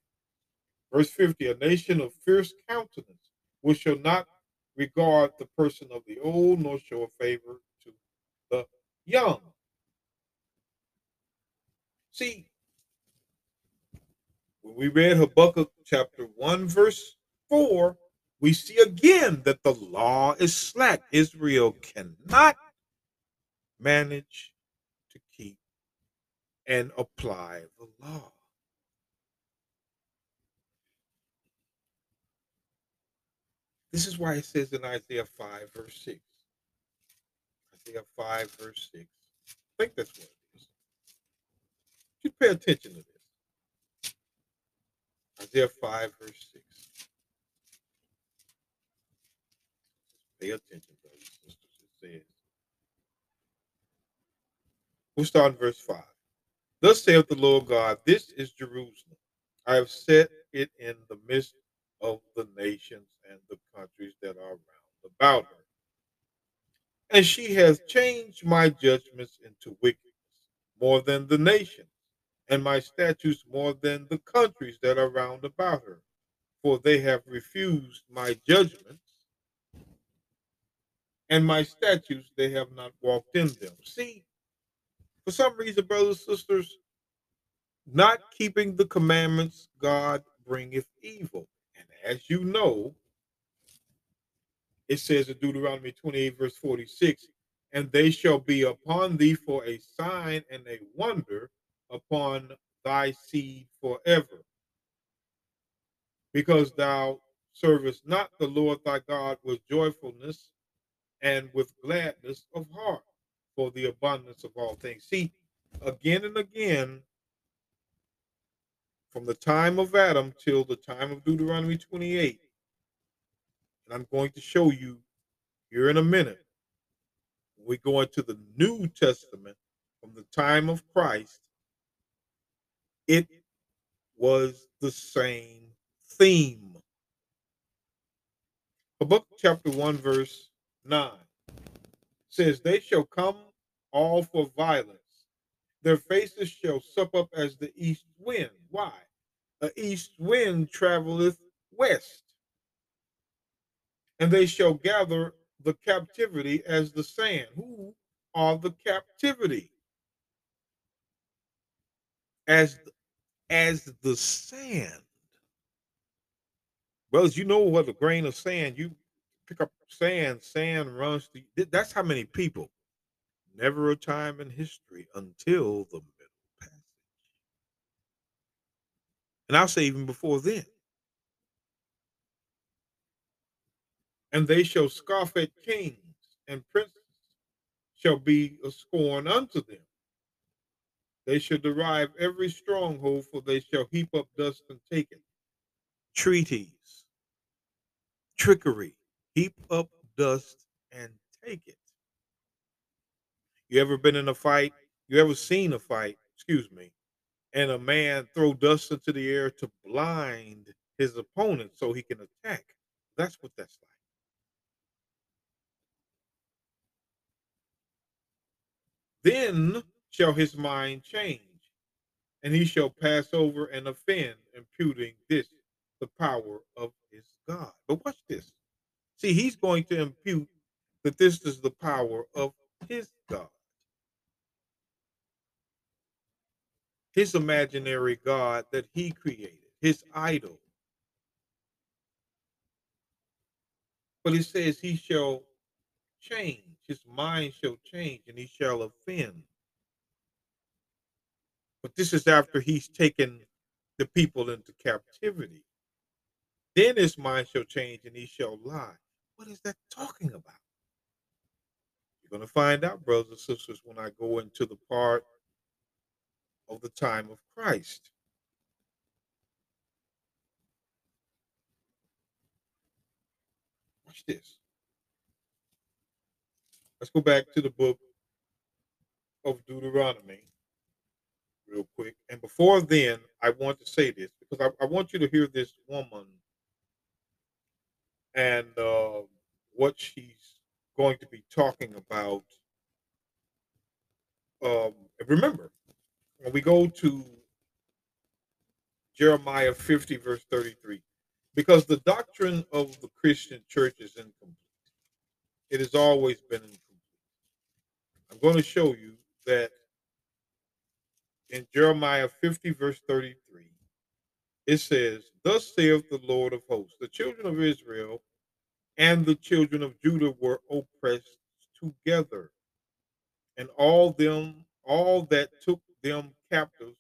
Verse 50 A nation of fierce countenance, which shall not regard the person of the old, nor show a favor to the young. See, when we read Habakkuk chapter 1, verse 4, we see again that the law is slack. Israel cannot manage to keep and apply the law. This is why it says in Isaiah 5, verse 6. Isaiah 5, verse 6. I think that's what it is. You pay attention to this. Isaiah 5, verse 6. Pay attention, brothers and sisters. It says, We'll start in verse 5. Thus saith the Lord God, This is Jerusalem. I have set it in the midst of the nations and the countries that are round about her. And she has changed my judgments into wickedness more than the nations and my statutes more than the countries that are round about her. For they have refused my judgments, and my statutes they have not walked in them. See, for some reason, brothers and sisters, not keeping the commandments, God bringeth evil. As you know, it says in Deuteronomy 28, verse 46, and they shall be upon thee for a sign and a wonder upon thy seed forever. Because thou servest not the Lord thy God with joyfulness and with gladness of heart for the abundance of all things. See, again and again, from the time of Adam till the time of Deuteronomy 28, and I'm going to show you here in a minute, we go into the New Testament from the time of Christ, it was the same theme. Habakkuk chapter 1, verse 9 says, They shall come all for violence. Their faces shall sup up as the east wind. Why? A east wind traveleth west. And they shall gather the captivity as the sand. Who are the captivity? As as the sand. Brothers, you know what a grain of sand, you pick up sand, sand runs that's how many people. Never a time in history until the middle passage. And I'll say even before then. And they shall scoff at kings, and princes shall be a scorn unto them. They shall derive every stronghold, for they shall heap up dust and take it. Treaties, trickery, heap up dust and take it. You ever been in a fight? You ever seen a fight, excuse me, and a man throw dust into the air to blind his opponent so he can attack? That's what that's like. Then shall his mind change, and he shall pass over and offend, imputing this the power of his God. But watch this. See, he's going to impute that this is the power of his God. His imaginary God that he created, his idol. But it says he shall change, his mind shall change, and he shall offend. But this is after he's taken the people into captivity. Then his mind shall change and he shall lie. What is that talking about? You're going to find out, brothers and sisters, when I go into the part of the time of Christ. Watch this. Let's go back to the book of Deuteronomy real quick. And before then, I want to say this because I, I want you to hear this woman and uh, what she's going to be talking about. Um, remember, when we go to Jeremiah 50, verse 33, because the doctrine of the Christian church is incomplete. It has always been incomplete. I'm going to show you that in Jeremiah 50, verse 33, it says, Thus saith the Lord of hosts, the children of Israel and the children of Judah were oppressed together, and all them, all that took them captives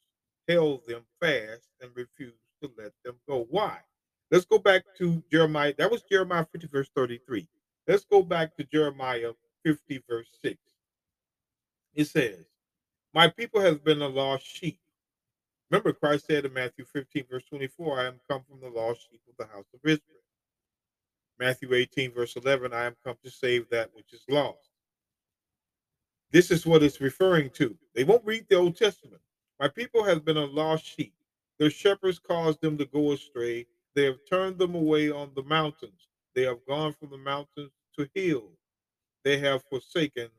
held them fast and refused to let them go. Why? Let's go back to Jeremiah. That was Jeremiah 50, verse 33. Let's go back to Jeremiah 50, verse 6. It says, my people has been a lost sheep. Remember, Christ said in Matthew 15, verse 24, I am come from the lost sheep of the house of Israel. Matthew 18, verse 11, I am come to save that which is lost. This is what it's referring to. They won't read the Old Testament. My people have been a lost sheep. Their shepherds caused them to go astray. They have turned them away on the mountains. They have gone from the mountains to hills. They have forsaken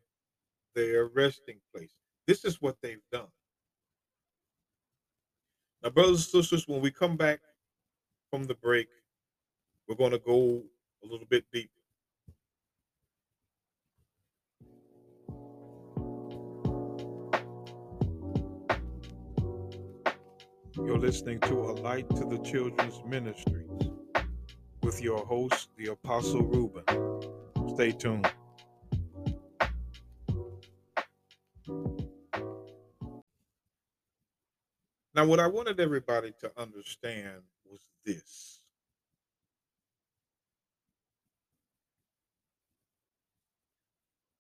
their resting place. This is what they've done. Now, brothers and sisters, when we come back from the break, we're going to go a little bit deeper. You're listening to A Light to the Children's Ministries. with your host, the Apostle Reuben. Stay tuned. Now, what I wanted everybody to understand was this.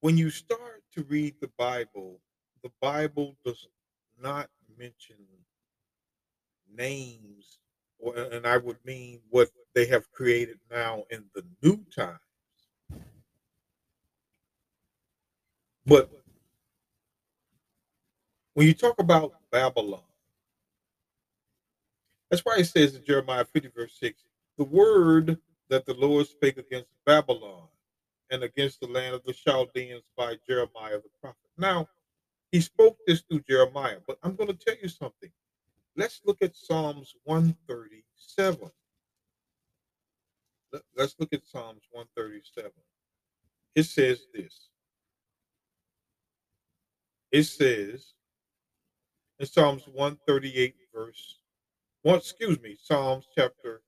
When you start to read the Bible, the Bible does not mention names, or, and I would mean what they have created now in the new times. But when you talk about Babylon, that's why it says in Jeremiah 50, verse 6, the word that the Lord spake against Babylon and against the land of the Chaldeans by Jeremiah the prophet. Now, he spoke this through Jeremiah, but I'm going to tell you something. Let's look at Psalms 137. Let's look at Psalms 137. It says this. It says in Psalms 138, verse one, excuse me, Psalms chapter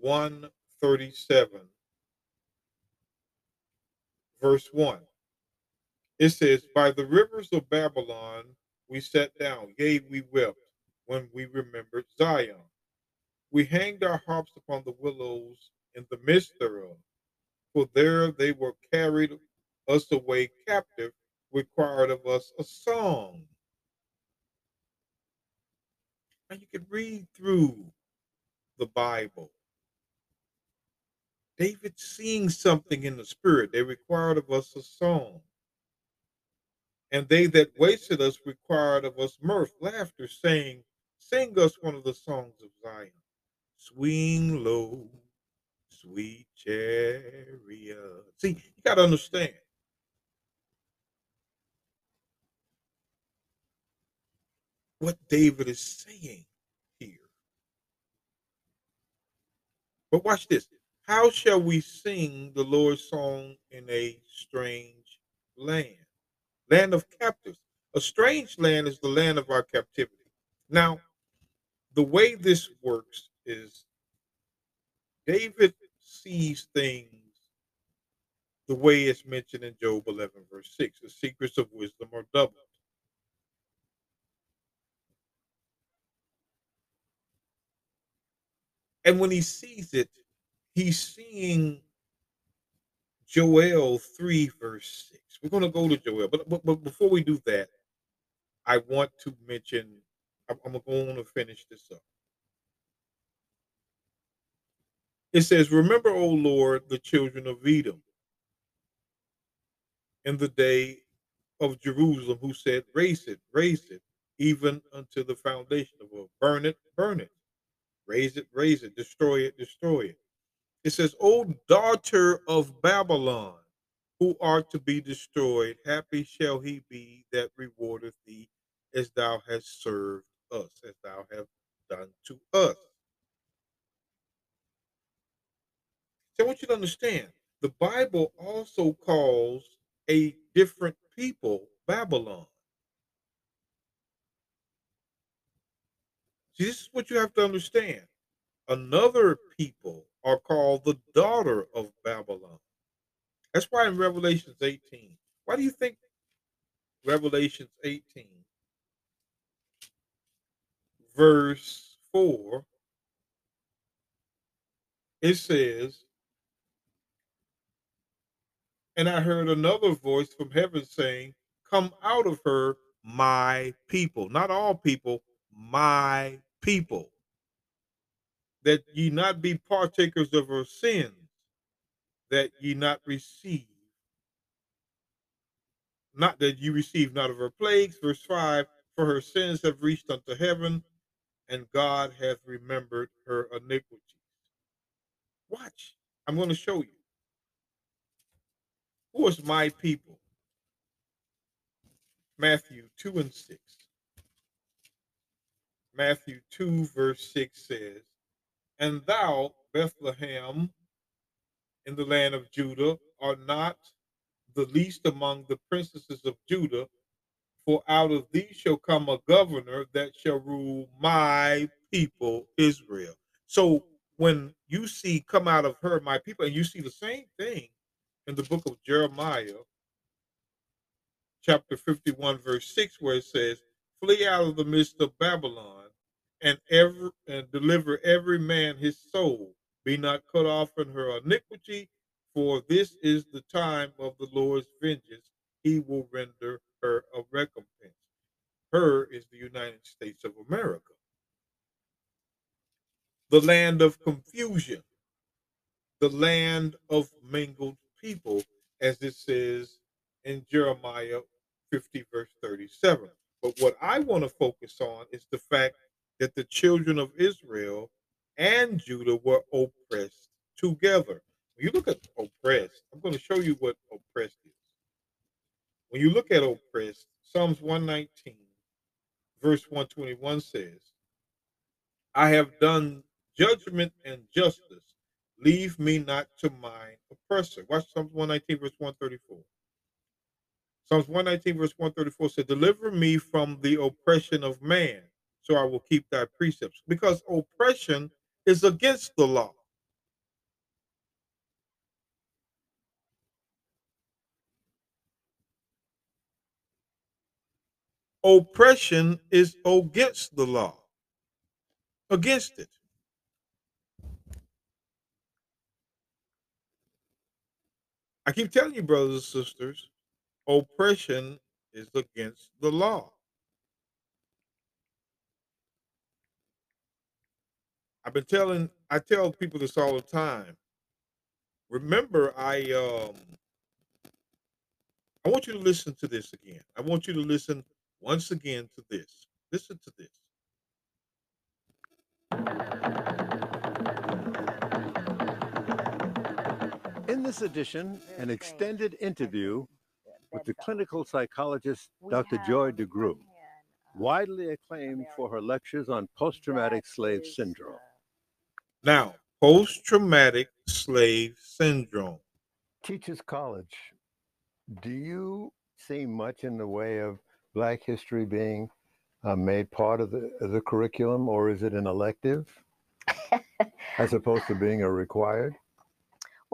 137, verse 1. It says, By the rivers of Babylon we sat down, yea, we wept when we remembered Zion. We hanged our harps upon the willows in the midst thereof, for there they were carried us away captive, required of us a song and you can read through the Bible. David seeing something in the spirit. They required of us a song. And they that wasted us required of us mirth, laughter, saying, Sing us one of the songs of Zion. Swing low, sweet chariot. See, you got to understand. what David is saying here. But watch this. How shall we sing the Lord's song in a strange land? Land of captives. A strange land is the land of our captivity. Now, the way this works is David sees things the way it's mentioned in Job 11, verse 6. The secrets of wisdom are double. And when he sees it, he's seeing Joel 3, verse 6. We're going to go to Joel, but, but, but before we do that, I want to mention, I'm, I'm going to finish this up. It says, Remember, O Lord, the children of Edom in the day of Jerusalem, who said, Raise it, raise it, even unto the foundation of it. Burn it, burn it. Raise it, raise it, destroy it, destroy it. It says, O daughter of Babylon, who art to be destroyed, happy shall he be that rewardeth thee as thou hast served us, as thou hast done to us. So I want you to understand the Bible also calls a different people Babylon. See, this is what you have to understand. Another people are called the daughter of Babylon. That's why in Revelations 18, why do you think Revelations 18, verse 4, it says, And I heard another voice from heaven saying, Come out of her, my people. Not all people, my people, that ye not be partakers of her sins, that ye not receive, not that you receive not of her plagues. Verse 5 For her sins have reached unto heaven, and God hath remembered her iniquities. Watch, I'm going to show you. Who is my people? Matthew 2 and 6. Matthew 2, verse 6 says, And thou, Bethlehem, in the land of Judah, are not the least among the princesses of Judah, for out of thee shall come a governor that shall rule my people Israel. So when you see come out of her my people, and you see the same thing in the book of Jeremiah, chapter 51, verse 6, where it says, Flee out of the midst of Babylon and ever and deliver every man his soul. Be not cut off in her iniquity, for this is the time of the Lord's vengeance. He will render her a recompense. Her is the United States of America the land of confusion, the land of mingled people, as it says in Jeremiah 50, verse 37. But what I want to focus on is the fact that the children of Israel and Judah were oppressed together. When you look at oppressed, I'm going to show you what oppressed is. When you look at oppressed, Psalms 119, verse 121 says, I have done judgment and justice. Leave me not to mine oppressor. Watch Psalms 119, verse 134. Psalms 119, verse 134 said, Deliver me from the oppression of man, so I will keep thy precepts. Because oppression is against the law. Oppression is against the law, against it. I keep telling you, brothers and sisters, oppression is against the law. I've been telling, I tell people this all the time. Remember, I um, I want you to listen to this again. I want you to listen once again to this. Listen to this. In this edition, an extended interview with the clinical psychologist Dr. Joy DeGruy, widely acclaimed for her lectures on post traumatic slave syndrome. Now, post traumatic slave syndrome. Teachers College, do you see much in the way of Black history being uh, made part of the, of the curriculum, or is it an elective [laughs] as opposed to being a required?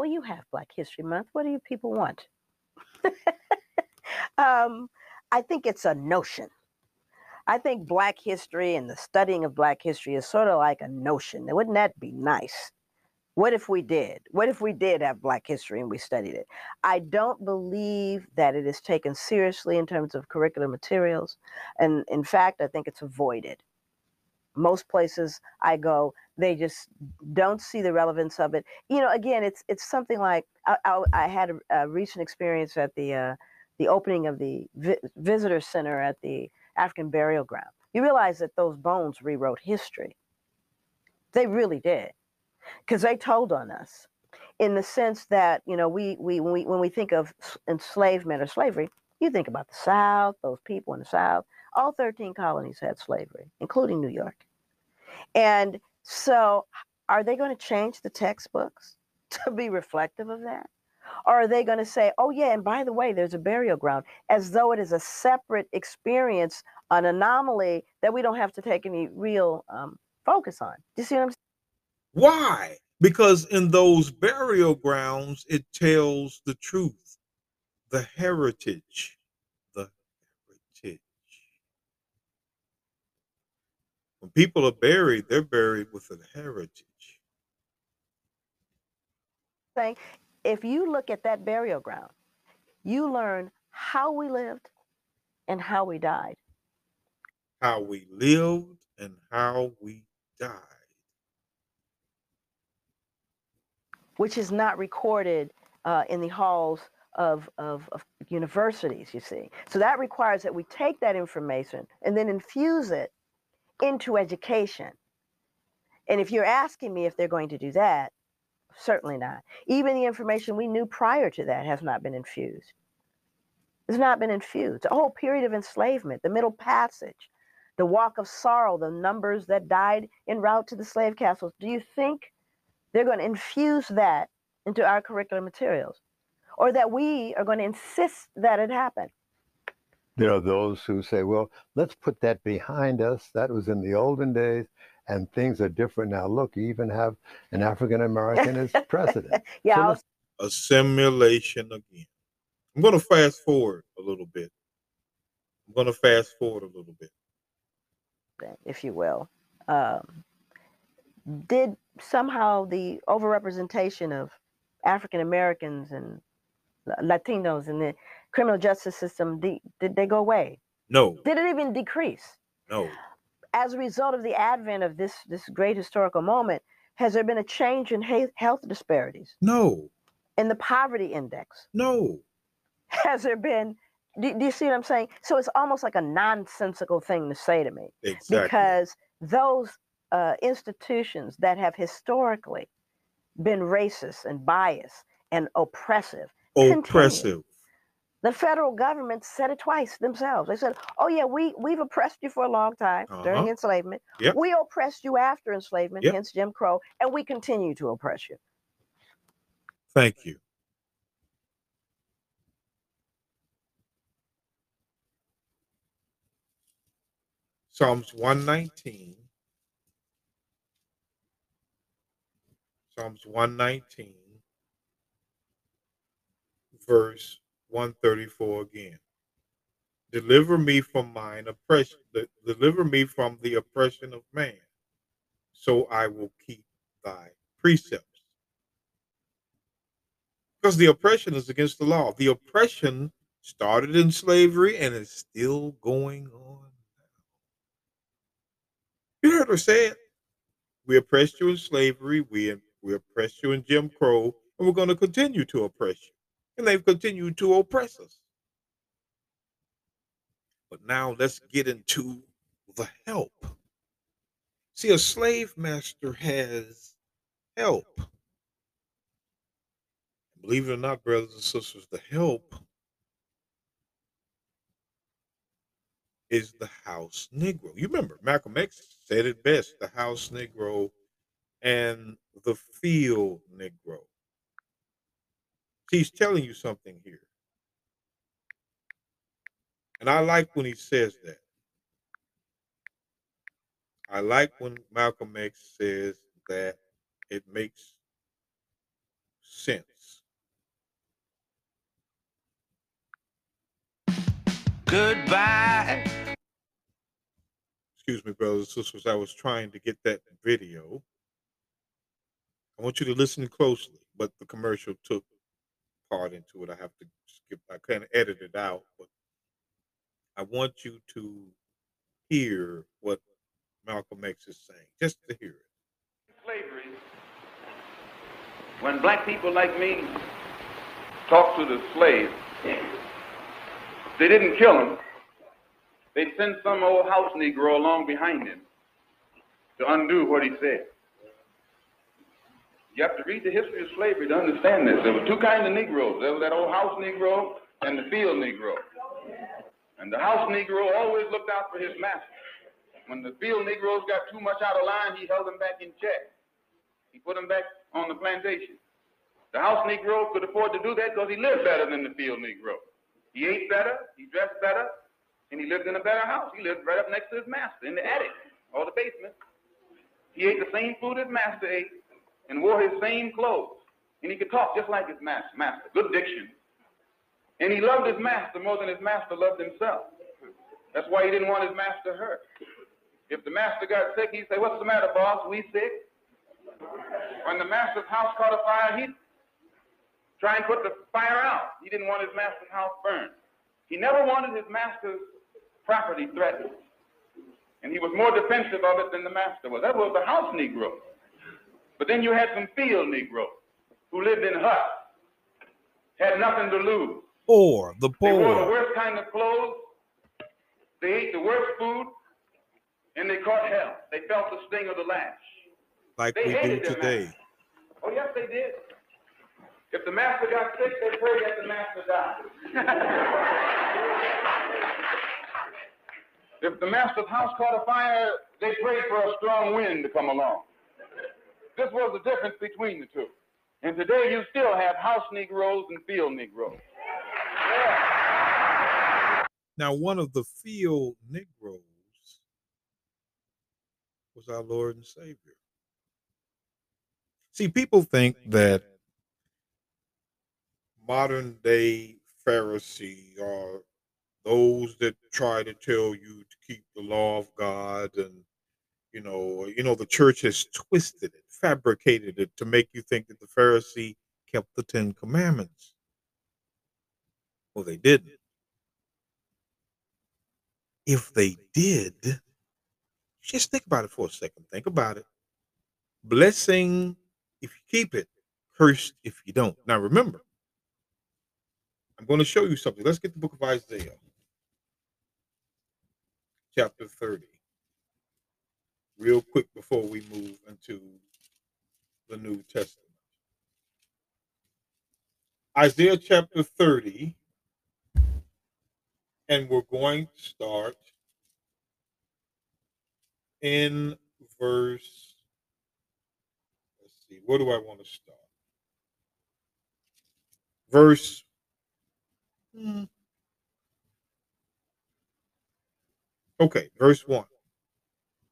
well, you have Black History Month. What do you people want? [laughs] um, I think it's a notion. I think Black history and the studying of Black history is sort of like a notion. Wouldn't that be nice? What if we did? What if we did have Black history and we studied it? I don't believe that it is taken seriously in terms of curricular materials. And in fact, I think it's avoided. Most places I go, they just don't see the relevance of it. You know, again, it's it's something like I, I, I had a, a, recent experience at the uh, the opening of the vi- visitor center at the African burial ground. You realize that those bones rewrote history. They really did, because they told on us, in the sense that you know we we when we when we think of enslavement or slavery, you think about the South, those people in the South. All 13 colonies had slavery, including New York. And so, are they going to change the textbooks [laughs] to be reflective of that? Or are they going to say, oh, yeah, and by the way, there's a burial ground, as though it is a separate experience, an anomaly that we don't have to take any real um, focus on? Do you see what I'm saying? Why? Because in those burial grounds, it tells the truth, the heritage, the heritage. When people are buried, they're buried with a heritage. Saying, if you look at that burial ground, you learn how we lived and how we died. How we lived and how we died. Which is not recorded uh, in the halls of, of, of universities, you see. So that requires that we take that information and then infuse it into education. And if you're asking me if they're going to do that, certainly not. Even the information we knew prior to that has not been infused. It's not been infused. The whole period of enslavement, the Middle Passage, the Walk of Sorrow, the numbers that died en route to the slave castles. Do you think they're going to infuse that into our curriculum materials? Or that we are going to insist that it happen? There are those who say, well, let's put that behind us. That was in the olden days. and things are different now. Look, you even have an African American as [laughs] president. [laughs] Yeah, So I'll- assimilation again. I'm going to fast forward a little bit. I'm going to fast forward a little bit. if you will. Um, did somehow the overrepresentation of African Americans and Latinos in the criminal justice system de- did they go away? No, Did it even decrease no, as a result of the advent of this this great historical moment? Has there been a change in he- health disparities no, in the poverty index? no. Has there been? Do, do you see what I'm saying? So it's almost like a nonsensical thing to say to me. Exactly. because those uh, institutions that have historically been racist and biased and oppressive, continue. oppressive. the federal government said it twice themselves. They said, "Oh yeah, we we've oppressed you for a long time during Uh-huh. enslavement. Yep. We oppressed you after enslavement, Yep. hence Jim Crow, and we continue to oppress you." Thank you. Psalms 119. Psalms 119, verse 134 again. Deliver me from mine oppression, deliver me from the oppression of man, so I will keep thy precepts because the oppression is against the law. The oppression started in slavery and is still going on now. You heard her say it. We oppressed you in slavery. We we oppressed you in Jim Crow, and we're going to continue to oppress you. And they've continued to oppress us. But now let's get into the help. See, a slave master has help. Believe it or not, brothers and sisters, the help is the house Negro. You remember, Malcolm X said it best the house Negro and the field Negro. He's telling you something here. And I like when he says that. I like when Malcolm X says that it makes sense. Goodbye. Excuse me, brothers and sisters. I was trying to get that video. I want you to listen closely, but the commercial took part into it. I have to skip, I of edit it out, but I want you to hear what Malcolm X is saying, just to hear it. slavery, when black people like me talk to the slaves, they didn't kill him. They'd send some old house Negro along behind him to undo what he said. You have to read the history of slavery to understand this. There were two kinds of Negroes. There was that old house Negro and the field Negro. And the house Negro always looked out for his master. When the field Negroes got too much out of line, he held them back in check. He put them back on the plantation. The house Negro could afford to do that because he lived better than the field Negro. He ate better, he dressed better, and he lived in a better house. He lived right up next to his master in the attic or the basement. He ate the same food his master ate and wore his same clothes. And he could talk just like his master, master. good diction. And he loved his master more than his master loved himself. That's why he didn't want his master hurt. If the master got sick, he'd say, What's the matter, boss? We sick? When the master's house caught a fire, he'd try and put the fire out. He didn't want his master's house burned. He never wanted his master's property threatened. And he was more defensive of it than the master was. That was the house Negro. But then you had some field Negroes who lived in huts, had nothing to lose. Or the poor. They wore the worst kind of clothes. They ate the worst food, and they caught hell. They felt the sting of the lash. like They we do today. master. Oh, yes, they did. If the master got sick, they prayed that the master died. [laughs] if the master's house caught a fire, they prayed for a strong wind to come along. This was the difference between the two. And today you still have house Negroes and field Negroes. Yeah. Now, one of the field Negroes was our Lord and Savior. See, people think that modern day Pharisee are those that try to tell you to keep the law of God and you know, you know, the church has twisted it, fabricated it to make you think that the Pharisee kept the Ten Commandments. Well, they didn't. If they did, just think about it for a second. Think about it. Blessing if you keep it, cursed if you don't. Now remember, I'm going to show you something. Let's get the book of Isaiah, chapter 30, real quick before we move into the New Testament. Isaiah chapter 30, and we're going to start in verse, let's see, where do I want to start? Verse hmm. Okay, verse 1.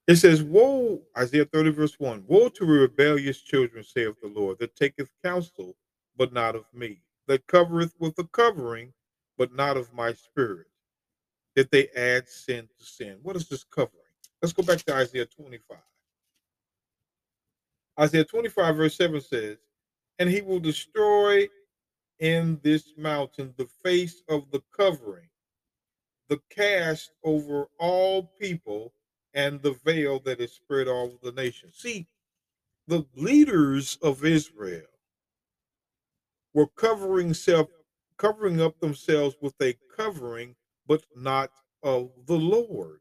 It says, Woe, Isaiah 30, verse 1 Woe to rebellious children, saith the Lord, that taketh counsel, but not of me, that covereth with a covering, but not of my spirit, that they add sin to sin. What is this covering? Let's go back to Isaiah 25. Isaiah 25, verse 7 says, And he will destroy in this mountain the face of the covering, the cast over all people, and the veil that is spread over the nation. See, the leaders of Israel were covering self covering up themselves with a covering, but not of the Lord.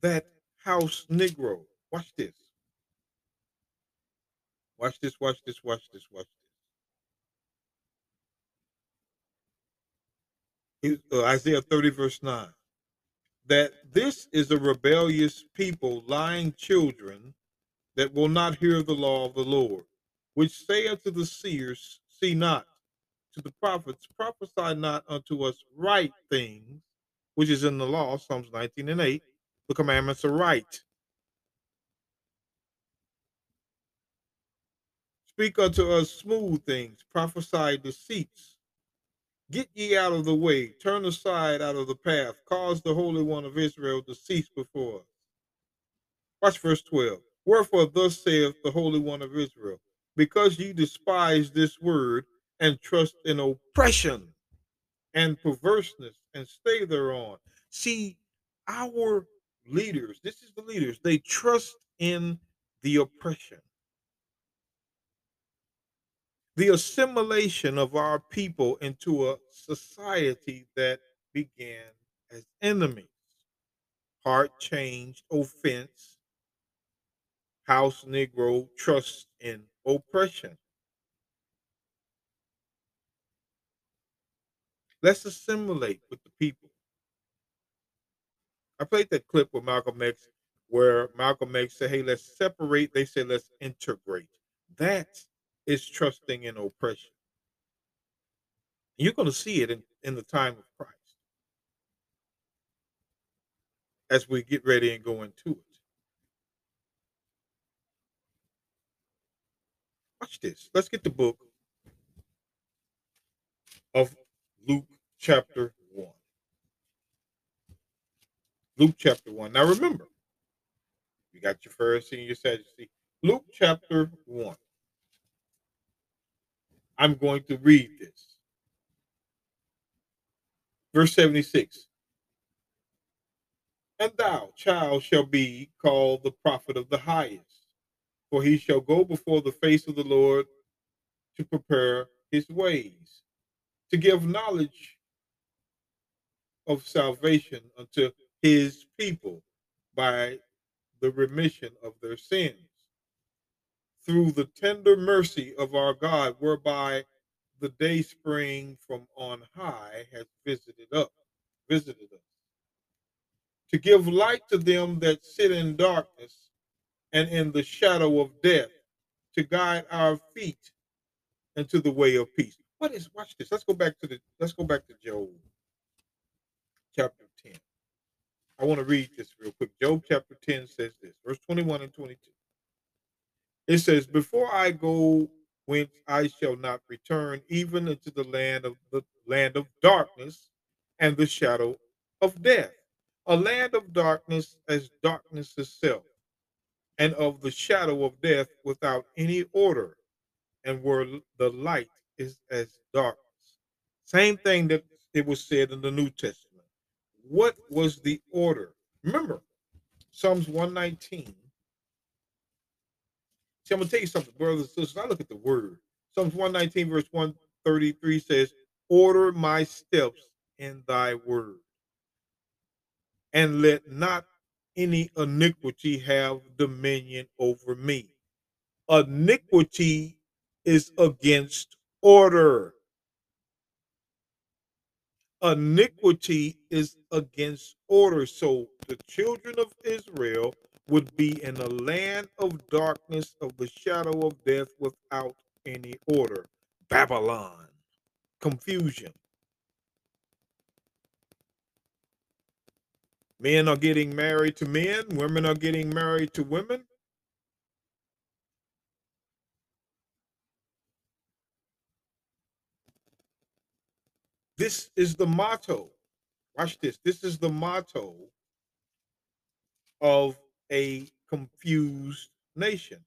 That house Negro. Watch this. Watch this, watch this, watch this, watch this. Uh, Isaiah 30, verse 9. That this is a rebellious people, lying children, that will not hear the law of the Lord, which say unto the seers, See not, to the prophets, prophesy not unto us right things, which is in the law, Psalms 19 and 8. The commandments are right. Speak unto us smooth things, prophesy deceits. Get ye out of the way, turn aside out of the path, cause the Holy One of Israel to cease before us. Watch verse 12. Wherefore, thus saith the Holy One of Israel, because ye despise this word and trust in oppression and perverseness and stay thereon. See, our leaders, this is the leaders, they trust in the oppression the assimilation of our people into a society that began as enemies. Heart changed, offense, house Negro, trust in oppression. Let's assimilate with the people. I played that clip with Malcolm X where Malcolm X said, Hey, let's separate. They said, Let's integrate. That's is trusting in oppression. You're going to see it in, in the time of Christ as we get ready and go into it. Watch this. Let's get the book of Luke chapter 1. Luke chapter 1. Now remember, you got your Pharisee and your Sadducee. Luke chapter 1. I'm going to read this. Verse 76 And thou, child, shall be called the prophet of the highest, for he shall go before the face of the Lord to prepare his ways, to give knowledge of salvation unto his people by the remission of their sins through the tender mercy of our God, whereby the day spring from on high has visited up, visited us, to give light to them that sit in darkness and in the shadow of death, to guide our feet into the way of peace. What is watch this? Let's go back to the let's go back to Job chapter 10. I want to read this real quick. Job chapter 10 says this, verse 21 and 22. It says, Before I go whence I shall not return, even into the land of the land of darkness and the shadow of death. A land of darkness as darkness itself, and of the shadow of death without any order, and where the light is as darkness. Same thing that it was said in the New Testament. What was the order? Remember, Psalms 119 See, I'm gonna tell you something, brothers and sisters. I look at the word. Psalms 119, verse 133 says, Order my steps in thy word, and let not any iniquity have dominion over me. Iniquity is against order. Iniquity is against order. So the children of Israel would be in a land of darkness of the shadow of death without any order. Babylon, confusion. Men are getting married to men, women are getting married to women. This is the motto. Watch this. This is the motto of a confused nation.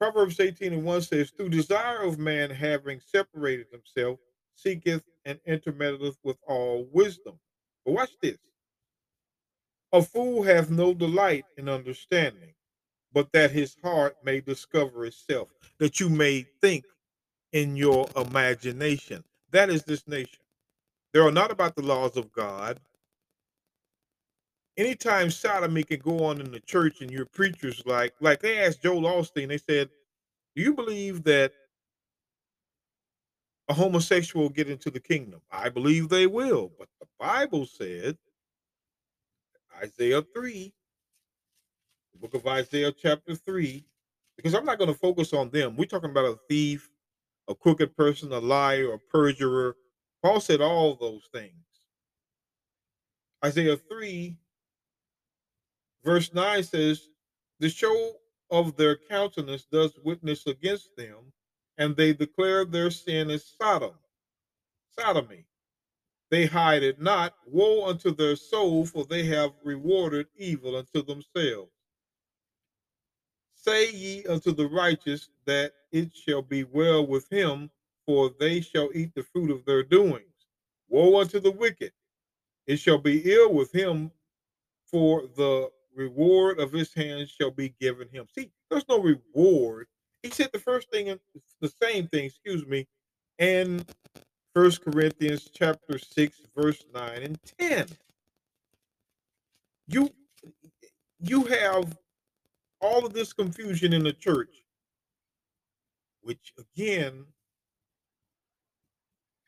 Proverbs 18 and 1 says, Through desire of man having separated himself, seeketh and intermeddleth with all wisdom. But watch this. A fool hath no delight in understanding, but that his heart may discover itself, that you may think in your imagination. That is this nation. They are not about the laws of God, anytime sodomy can go on in the church and your preachers like like they asked Joel Osteen, they said, Do you believe that a homosexual get into the kingdom? I believe they will, but the Bible said Isaiah 3, the book of Isaiah chapter 3, because I'm not going to focus on them. We're talking about a thief, a crooked person, a liar, a perjurer. Paul said all those things. Isaiah 3 Verse 9 says, The show of their countenance does witness against them, and they declare their sin is Sodom, sodomy. They hide it not. Woe unto their soul, for they have rewarded evil unto themselves. Say ye unto the righteous that it shall be well with him, for they shall eat the fruit of their doings. Woe unto the wicked, it shall be ill with him, for the reward of his hands shall be given him. See, there's no reward. He said the first thing, the same thing, excuse me, in First Corinthians chapter 6, verse 9 and 10. You you have all of this confusion in the church, which again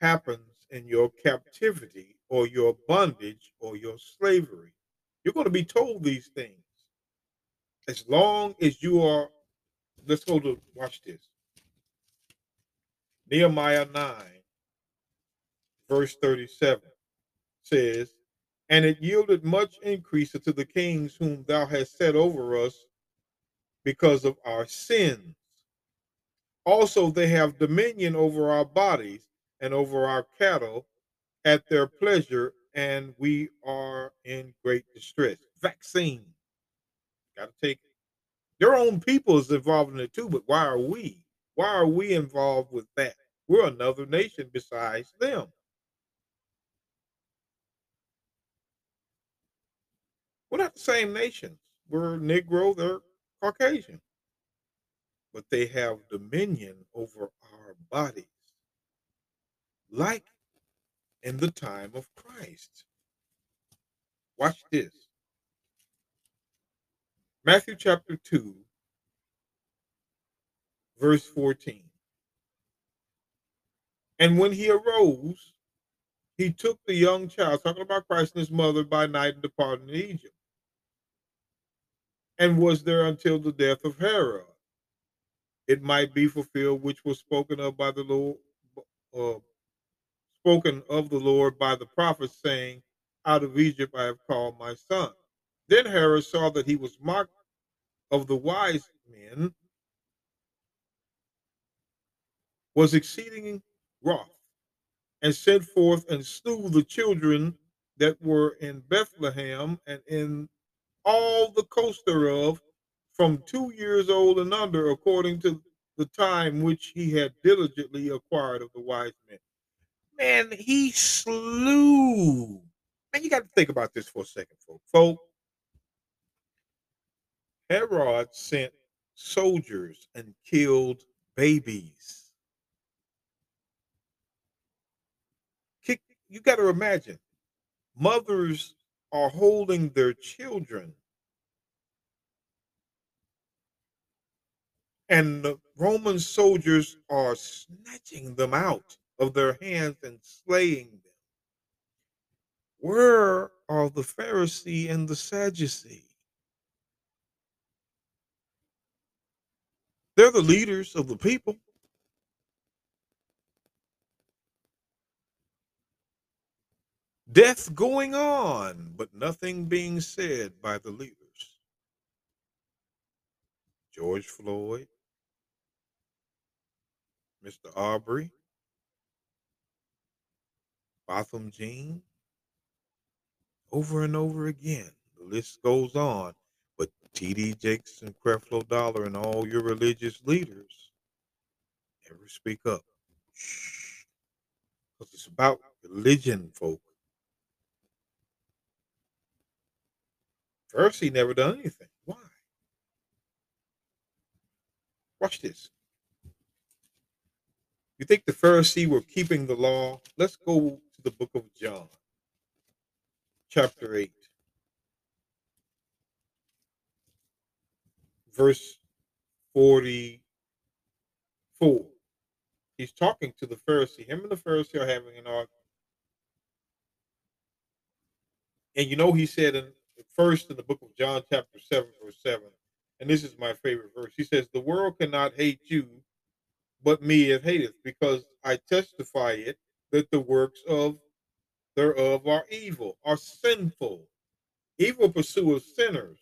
happens in your captivity or your bondage or your slavery. You're going to be told these things. As long as you are, let's go to watch this. Nehemiah 9, verse 37 says, And it yielded much increase unto the kings whom thou hast set over us because of our sins. Also, they have dominion over our bodies and over our cattle at their pleasure and we are in great distress. Vaccine, got to take it. Their own people is involved in it too, but why are we? Why are we involved with that? We're another nation besides them. We're not the same nations. We're Negro, they're Caucasian. But they have dominion over our bodies. Like in the time of Christ. Watch this. Matthew chapter 2, verse 14. And when he arose, he took the young child, talking about Christ and his mother, by night and departed to Egypt, and was there until the death of Herod. It might be fulfilled, which was spoken of by the Lord, uh, spoken of the Lord by the prophets, saying, out of Egypt I have called my son. Then Herod saw that he was mocked of the wise men, was exceeding wroth, and sent forth and slew the children that were in Bethlehem and in all the coast thereof, from two years old and under, according to the time which he had diligently acquired of the wise men. Man, he slew. Man, you got to think about this for a second, folks. Folk, Herod sent soldiers and killed babies. Kick, You got to imagine mothers are holding their children and the Roman soldiers are snatching them out of their hands and slaying them. Where are the Pharisee and the Sadducee? They're the leaders of the people. Death going on, but nothing being said by the leaders. George Floyd, Mr. Arbery, Botham Jean, over and over again. The list goes on. But T.D. Jakes and Creflo Dollar and all your religious leaders never speak up. Because it's about religion, folk. Pharisee never done anything. Why? Watch this. You think the Pharisee were keeping the law? Let's go the book of John, chapter 8, verse 44. He's talking to the Pharisee. Him and the Pharisee are having an argument. And you know, he said in first in the book of John, chapter 7, verse 7, and this is my favorite verse. He says, The world cannot hate you, but me it hateth, because I testify it that the works of thereof are evil, are sinful. Evil pursueth sinners.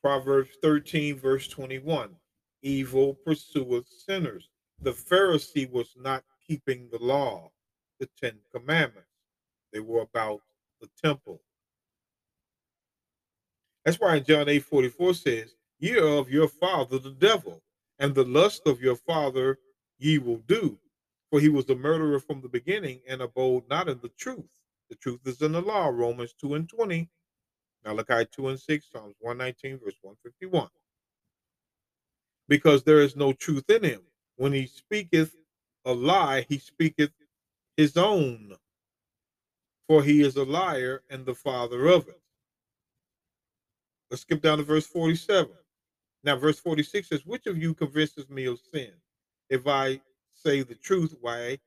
Proverbs 13, verse 21. Evil pursueth sinners. The Pharisee was not keeping the law the Ten Commandments. They were about the temple. That's why in John 8 44 says, Ye are of your father the devil, and the lust of your father ye will do. For he was a murderer from the beginning and abode not in the truth. The truth is in the law, Romans 2 and 20, Malachi 2 and 6, Psalms 119, verse 151. Because there is no truth in him. When he speaketh a lie, he speaketh his own, for he is a liar and the father of it. Let's skip down to verse 47. Now, verse 46 says, Which of you convinces me of sin? If I say the truth, why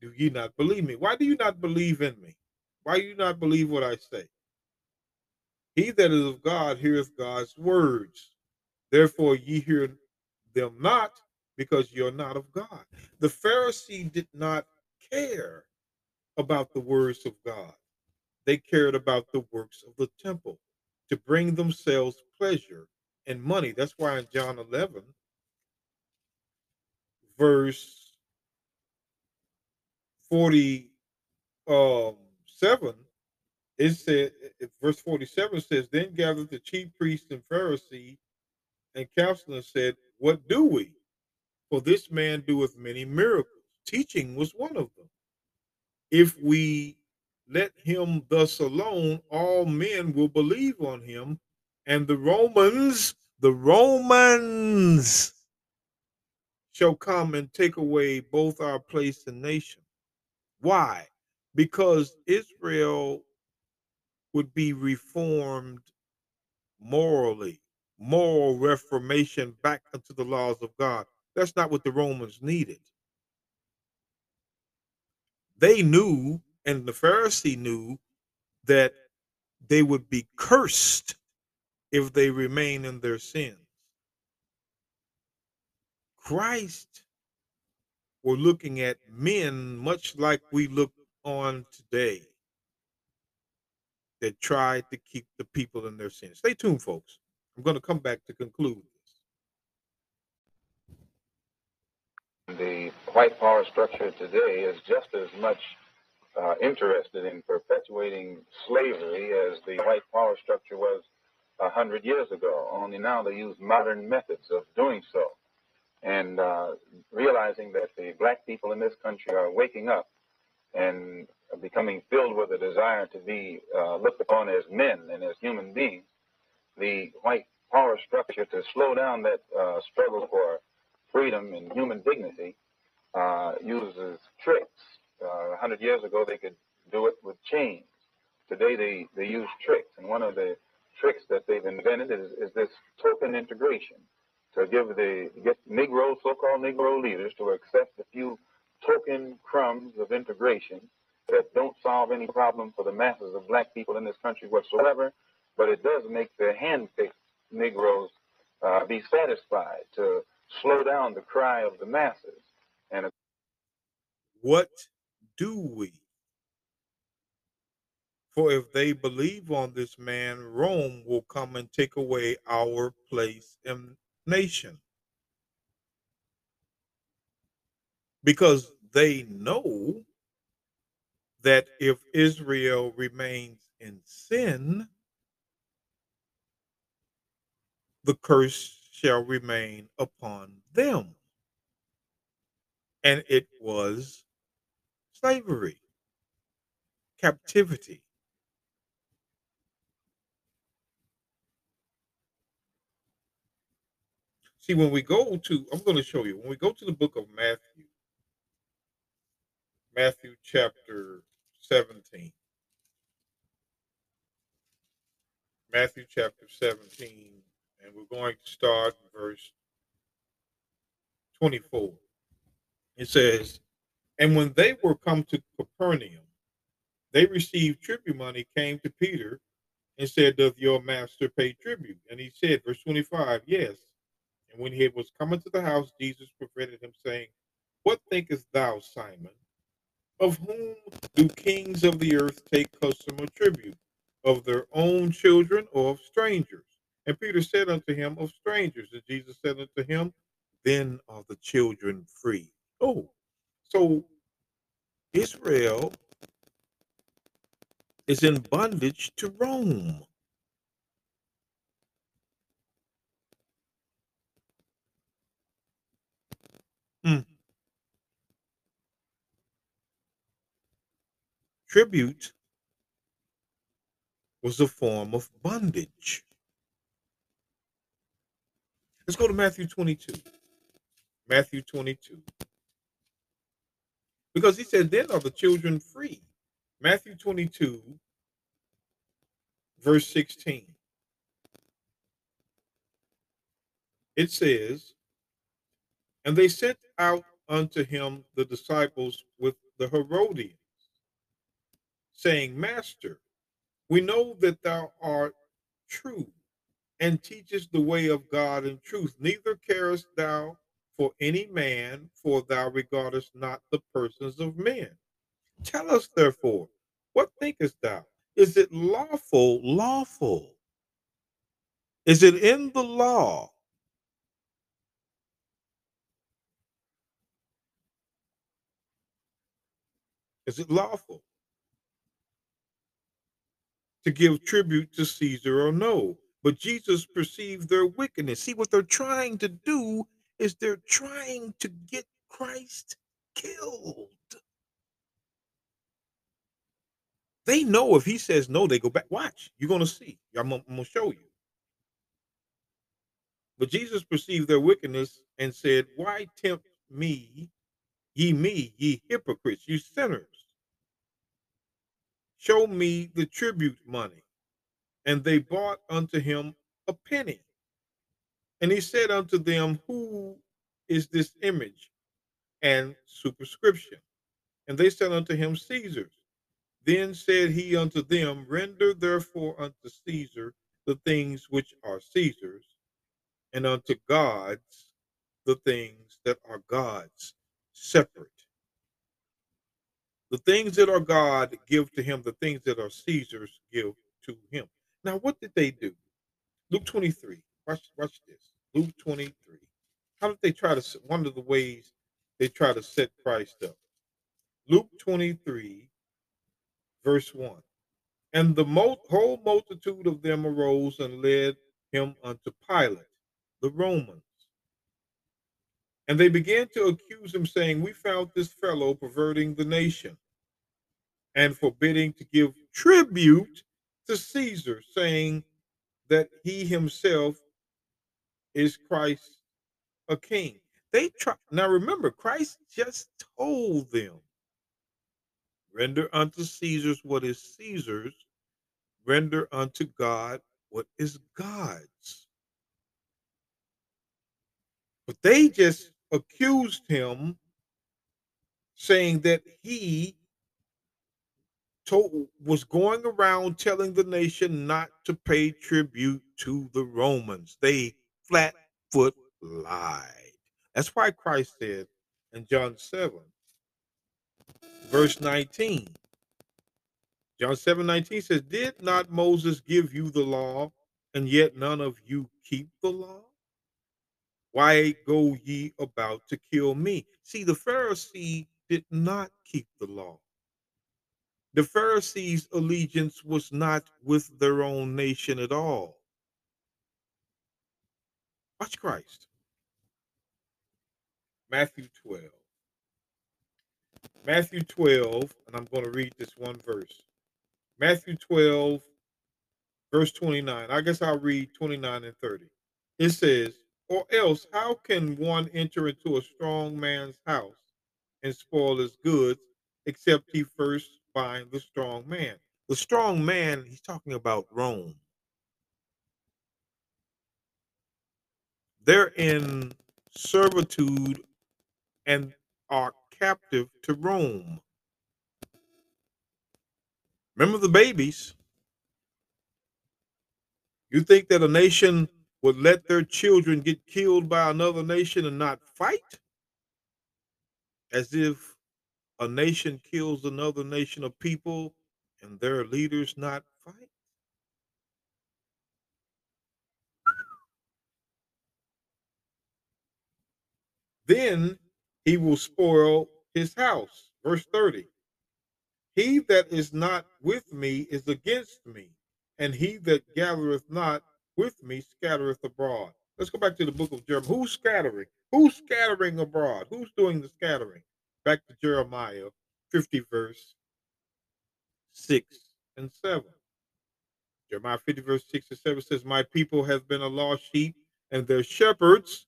do ye not believe me? Why do you not believe in me? Why do you not believe what I say? He that is of God heareth God's words. Therefore, ye hear them not, because you're not of God. The Pharisee did not care about the words of God. They cared about the works of the temple to bring themselves pleasure and money. That's why in John 11, verse 47, um, it said, verse 47 says, Then gathered the chief priests and Pharisees and counselors said, What do we? For this man doeth many miracles teaching was one of them. If we let him thus alone, all men will believe on him, and the Romans, the Romans shall come and take away both our place and nation. Why? Because Israel would be reformed morally, moral reformation back unto the laws of God. That's not what the Romans needed they knew, and the Pharisee knew, that they would be cursed if they remain in their sins. Christ were looking at men much like we look on today that tried to keep the people in their sin. Stay tuned, folks. I'm going to come back to conclude this. The white power structure today is just as much uh, interested in perpetuating slavery as the white power structure was a hundred years ago. Only now they use modern methods of doing so, and uh, realizing that the black people in this country are waking up and becoming filled with a desire to be uh, looked upon as men and as human beings. The white power structure to slow down that uh, struggle for freedom and human dignity uh, uses tricks uh, 100 years ago, they could do it with chains. Today, they, they use tricks. And one of the tricks that they've invented is, is this token integration to give the get Negro, so-called Negro leaders to accept a few token crumbs of integration that don't solve any problem for the masses of black people in this country whatsoever, but it does make the hand-picked Negroes uh, be satisfied to slow down the cry of the masses. And what do we? For if they believe on this man, Rome will come and take away our place and nation. Because they know that if Israel remains in sin, the curse shall remain upon them. And it was slavery, captivity. See, when we go to, I'm going to show you, when we go to the book of Matthew, Matthew chapter 17. Matthew chapter 17, and we're going to start verse 24. It says, and when they were come to Capernaum, they received tribute money, came to Peter, and said, Doth your master pay tribute? And he said, verse 25, Yes. And when he was coming to the house, Jesus prevented him, saying, What thinkest thou, Simon? Of whom do kings of the earth take custom or tribute? Of their own children or of strangers? And Peter said unto him, Of strangers. And Jesus said unto him, Then are the children free. Oh, so Israel is in bondage to Rome. Mm. Tribute was a form of bondage. Let's go to Matthew 22. Matthew 22 because he said, Then are the children free. Matthew 22, verse 16. It says, And they sent out unto him the disciples with the Herodians, saying, Master, we know that thou art true and teachest the way of God in truth, neither carest thou for any man, for thou regardest not the persons of men. Tell us, therefore, what thinkest thou? Is it lawful? Lawful. Is it in the law? Is it lawful to give tribute to Caesar or no? But Jesus perceived their wickedness. See what they're trying to do is they're trying to get Christ killed. They know if he says no, they go back. Watch, you're going to see. I'm, I'm going to show you. But Jesus perceived their wickedness and said, Why tempt me, ye me, ye hypocrites, you sinners? Show me the tribute money. And they bought unto him a penny. And he said unto them, Who is this image and superscription? And they said unto him, Caesar's. Then said he unto them, Render therefore unto Caesar the things which are Caesar's, and unto God's the things that are God's. separate. The things that are God give to him, the things that are Caesar's give to him. Now, what did they do? Luke 23. Watch, watch this. Luke 23. How did they try to, one of the ways they try to set Christ up? Luke 23, verse 1. And the whole multitude of them arose and led him unto Pilate, the Romans. And they began to accuse him, saying, We found this fellow perverting the nation and forbidding to give tribute to Caesar, saying that he himself is Christ a king. They try now remember, Christ just told them, render unto Caesar's what is Caesar's, render unto God what is God's. But they just accused him, saying that he told, was going around telling the nation not to pay tribute to the Romans. They flat foot lied. That's why Christ said in John 7, verse 19. John 7 19 says, Did not Moses give you the law, and yet none of you keep the law? Why go ye about to kill me? See, the Pharisee did not keep the law. The Pharisees' allegiance was not with their own nation at all. Watch Christ. Matthew 12. Matthew 12, and I'm going to read this one verse. Matthew 12, verse 29. I guess I'll read 29 and 30. It says, Or else, how can one enter into a strong man's house and spoil his goods, except he first bind the strong man? The strong man, he's talking about Rome. They're in servitude and are captive to Rome. Remember the babies. You think that a nation would let their children get killed by another nation and not fight? As if a nation kills another nation of people and their leaders not fight? Then he will spoil his house. Verse 30. He that is not with me is against me, and he that gathereth not with me scattereth abroad. Let's go back to the book of Jeremiah. Who's scattering? Who's scattering abroad? Who's doing the scattering? Back to Jeremiah 50, verse 6 and 7. Jeremiah 50, verse 6 and 7 says, My people have been a lost sheep, and their shepherds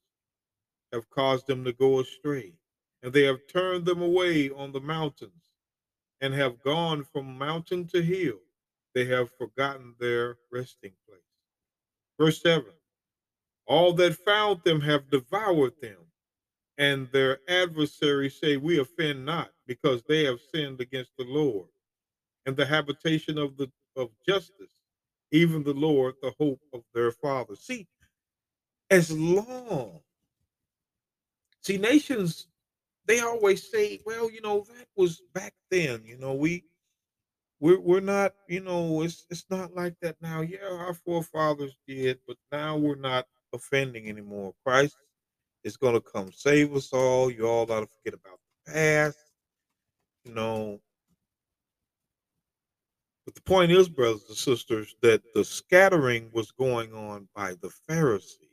have caused them to go astray. And they have turned them away on the mountains, and have gone from mountain to hill. They have forgotten their resting place. Verse 7 All that found them have devoured them, and their adversaries say, We offend not, because they have sinned against the Lord, and the habitation of the of justice, even the Lord, the hope of their fathers. See, as long, see, nations, they always say, Well, you know, that was back then, you know, we we're we're not, you know, it's it's not like that now. Yeah, our forefathers did, but now we're not offending anymore. Christ is going to come save us all. You all ought to forget about the past, you know. But the point is, brothers and sisters, that the scattering was going on by the Pharisee.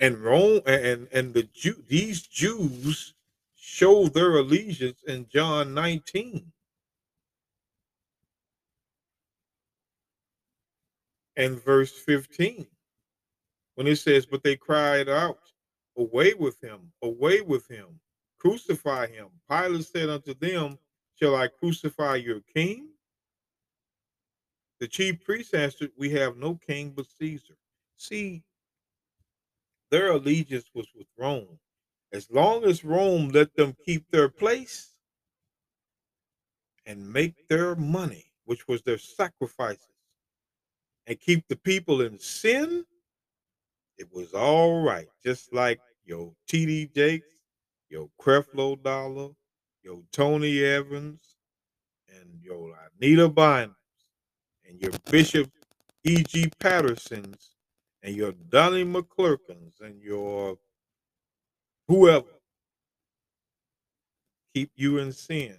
And Rome and and the Jew these Jews show their allegiance in John 19. And verse 15, when it says, But they cried out, Away with him, away with him, crucify him. Pilate said unto them, Shall I crucify your king? The chief priest answered, We have no king but Caesar. See, their allegiance was with Rome. As long as Rome let them keep their place and make their money, which was their sacrifices, and keep the people in sin, it was all right. Just like your TD Jakes, your Creflo Dollar, your Tony Evans, and your Anita Bynums, and your Bishop E.G. Pattersons, and your Donnie McClurkins, and your whoever keep you in sin.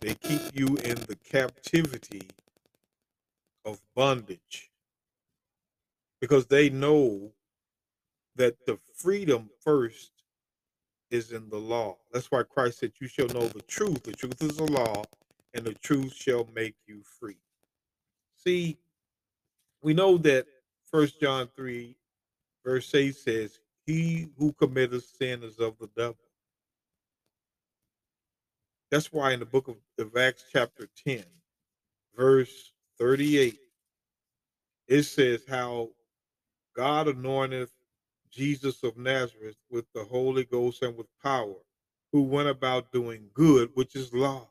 They keep you in the captivity of bondage because they know that the freedom first is in the law. That's why Christ said, You shall know the truth. The truth is the law, and the truth shall make you free. See, we know that First John 3, verse 8 says, He who committeth sin is of the devil. That's why in the book of, of Acts, chapter 10, verse 38, it says how God anointeth Jesus of Nazareth with the Holy Ghost and with power, who went about doing good, which is law.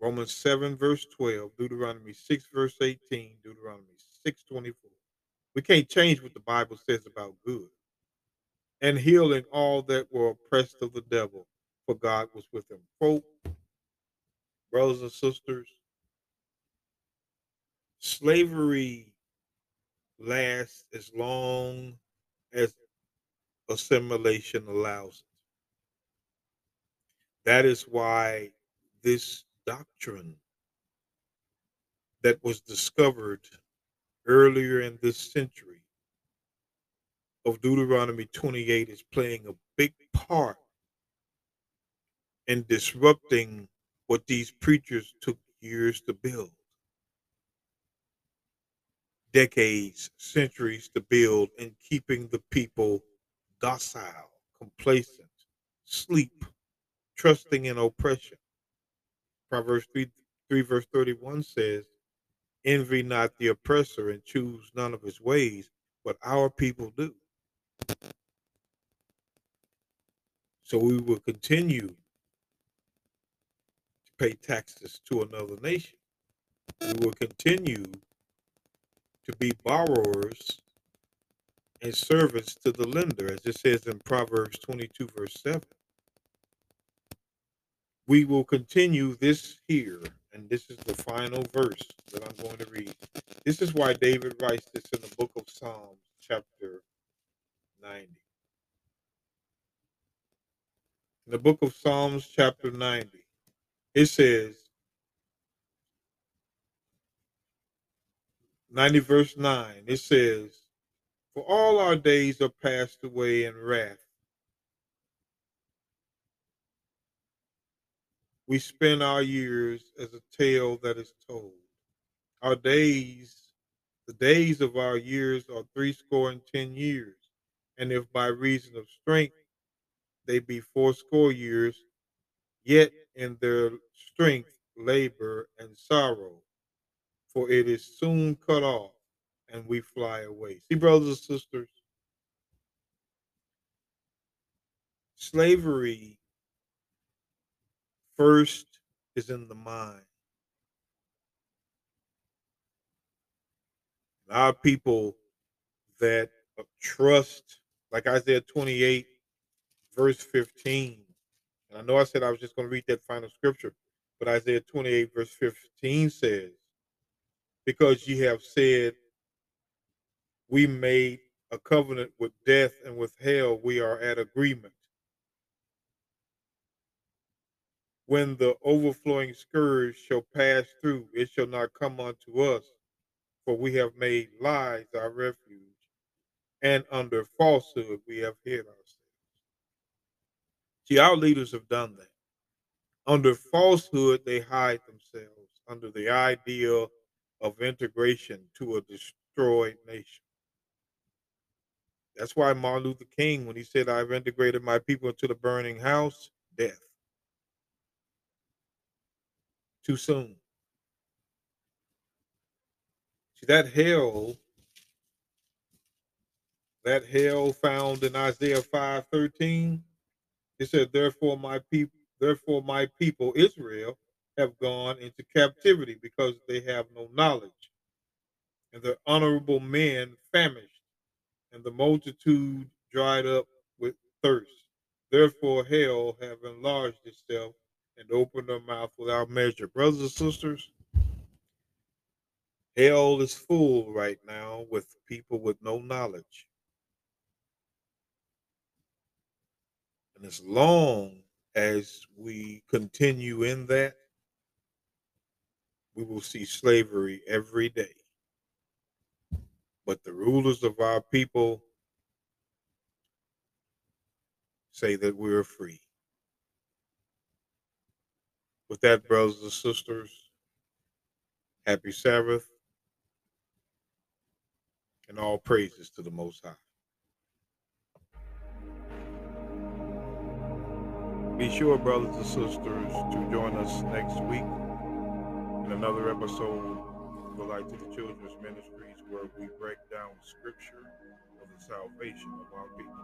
Romans 7, verse 12, Deuteronomy 6, verse 18, Deuteronomy 6, 24. We can't change what the Bible says about good. And healing all that were oppressed of the devil, for God was with them. Folk, brothers and sisters, slavery lasts as long as assimilation allows it. That is why this doctrine that was discovered earlier in this century of Deuteronomy 28 is playing a big part in disrupting what these preachers took years to build decades, centuries to build, and keeping the people docile, complacent, sleep, trusting in oppression. Proverbs 3, 3 verse 31 says, Envy not the oppressor and choose none of his ways, but our people do. So we will continue to pay taxes to another nation. We will continue to be borrowers and servants to the lender, as it says in Proverbs 22, verse 7. We will continue this here, and this is the final verse that I'm going to read. This is why David writes this in the book of Psalms, chapter 90. In the book of Psalms, chapter 90, it says, 90 verse 9, it says, For all our days are passed away in wrath. We spend our years as a tale that is told. Our days, the days of our years are threescore and ten years. And if by reason of strength they be fourscore years, yet in their strength labor and sorrow for it is soon cut off and we fly away. See, brothers and sisters, slavery first is in the mind. Of people that uh, trust, like Isaiah 28, verse 15. And I know I said I was just going to read that final scripture, but Isaiah 28, verse 15 says, because ye have said, We made a covenant with death and with hell, we are at agreement. When the overflowing scourge shall pass through, it shall not come unto us, for we have made lies our refuge, and under falsehood we have hid ourselves. See, our leaders have done that. Under falsehood, they hide themselves under the idea of integration to a destroyed nation. That's why Martin Luther King, when he said, I've integrated my people into the burning house, death. Too soon. See, that hell, that hell found in Isaiah 5:13, it said, Therefore, my people, therefore, my people Israel have gone into captivity because they have no knowledge, and their honorable men famished. and the multitude dried up with thirst. Therefore, hell have enlarged itself and open their mouth without measure. Brothers and sisters, hell is full right now with people with no knowledge. And as long as we continue in that, we will see slavery every day. But the rulers of our people say that we're free. With that, brothers and sisters, happy Sabbath and all praises to the Most High. Be sure, brothers and sisters, to join us next week in another episode of the Light to the Children's Ministries where we break down scripture for the salvation of our people.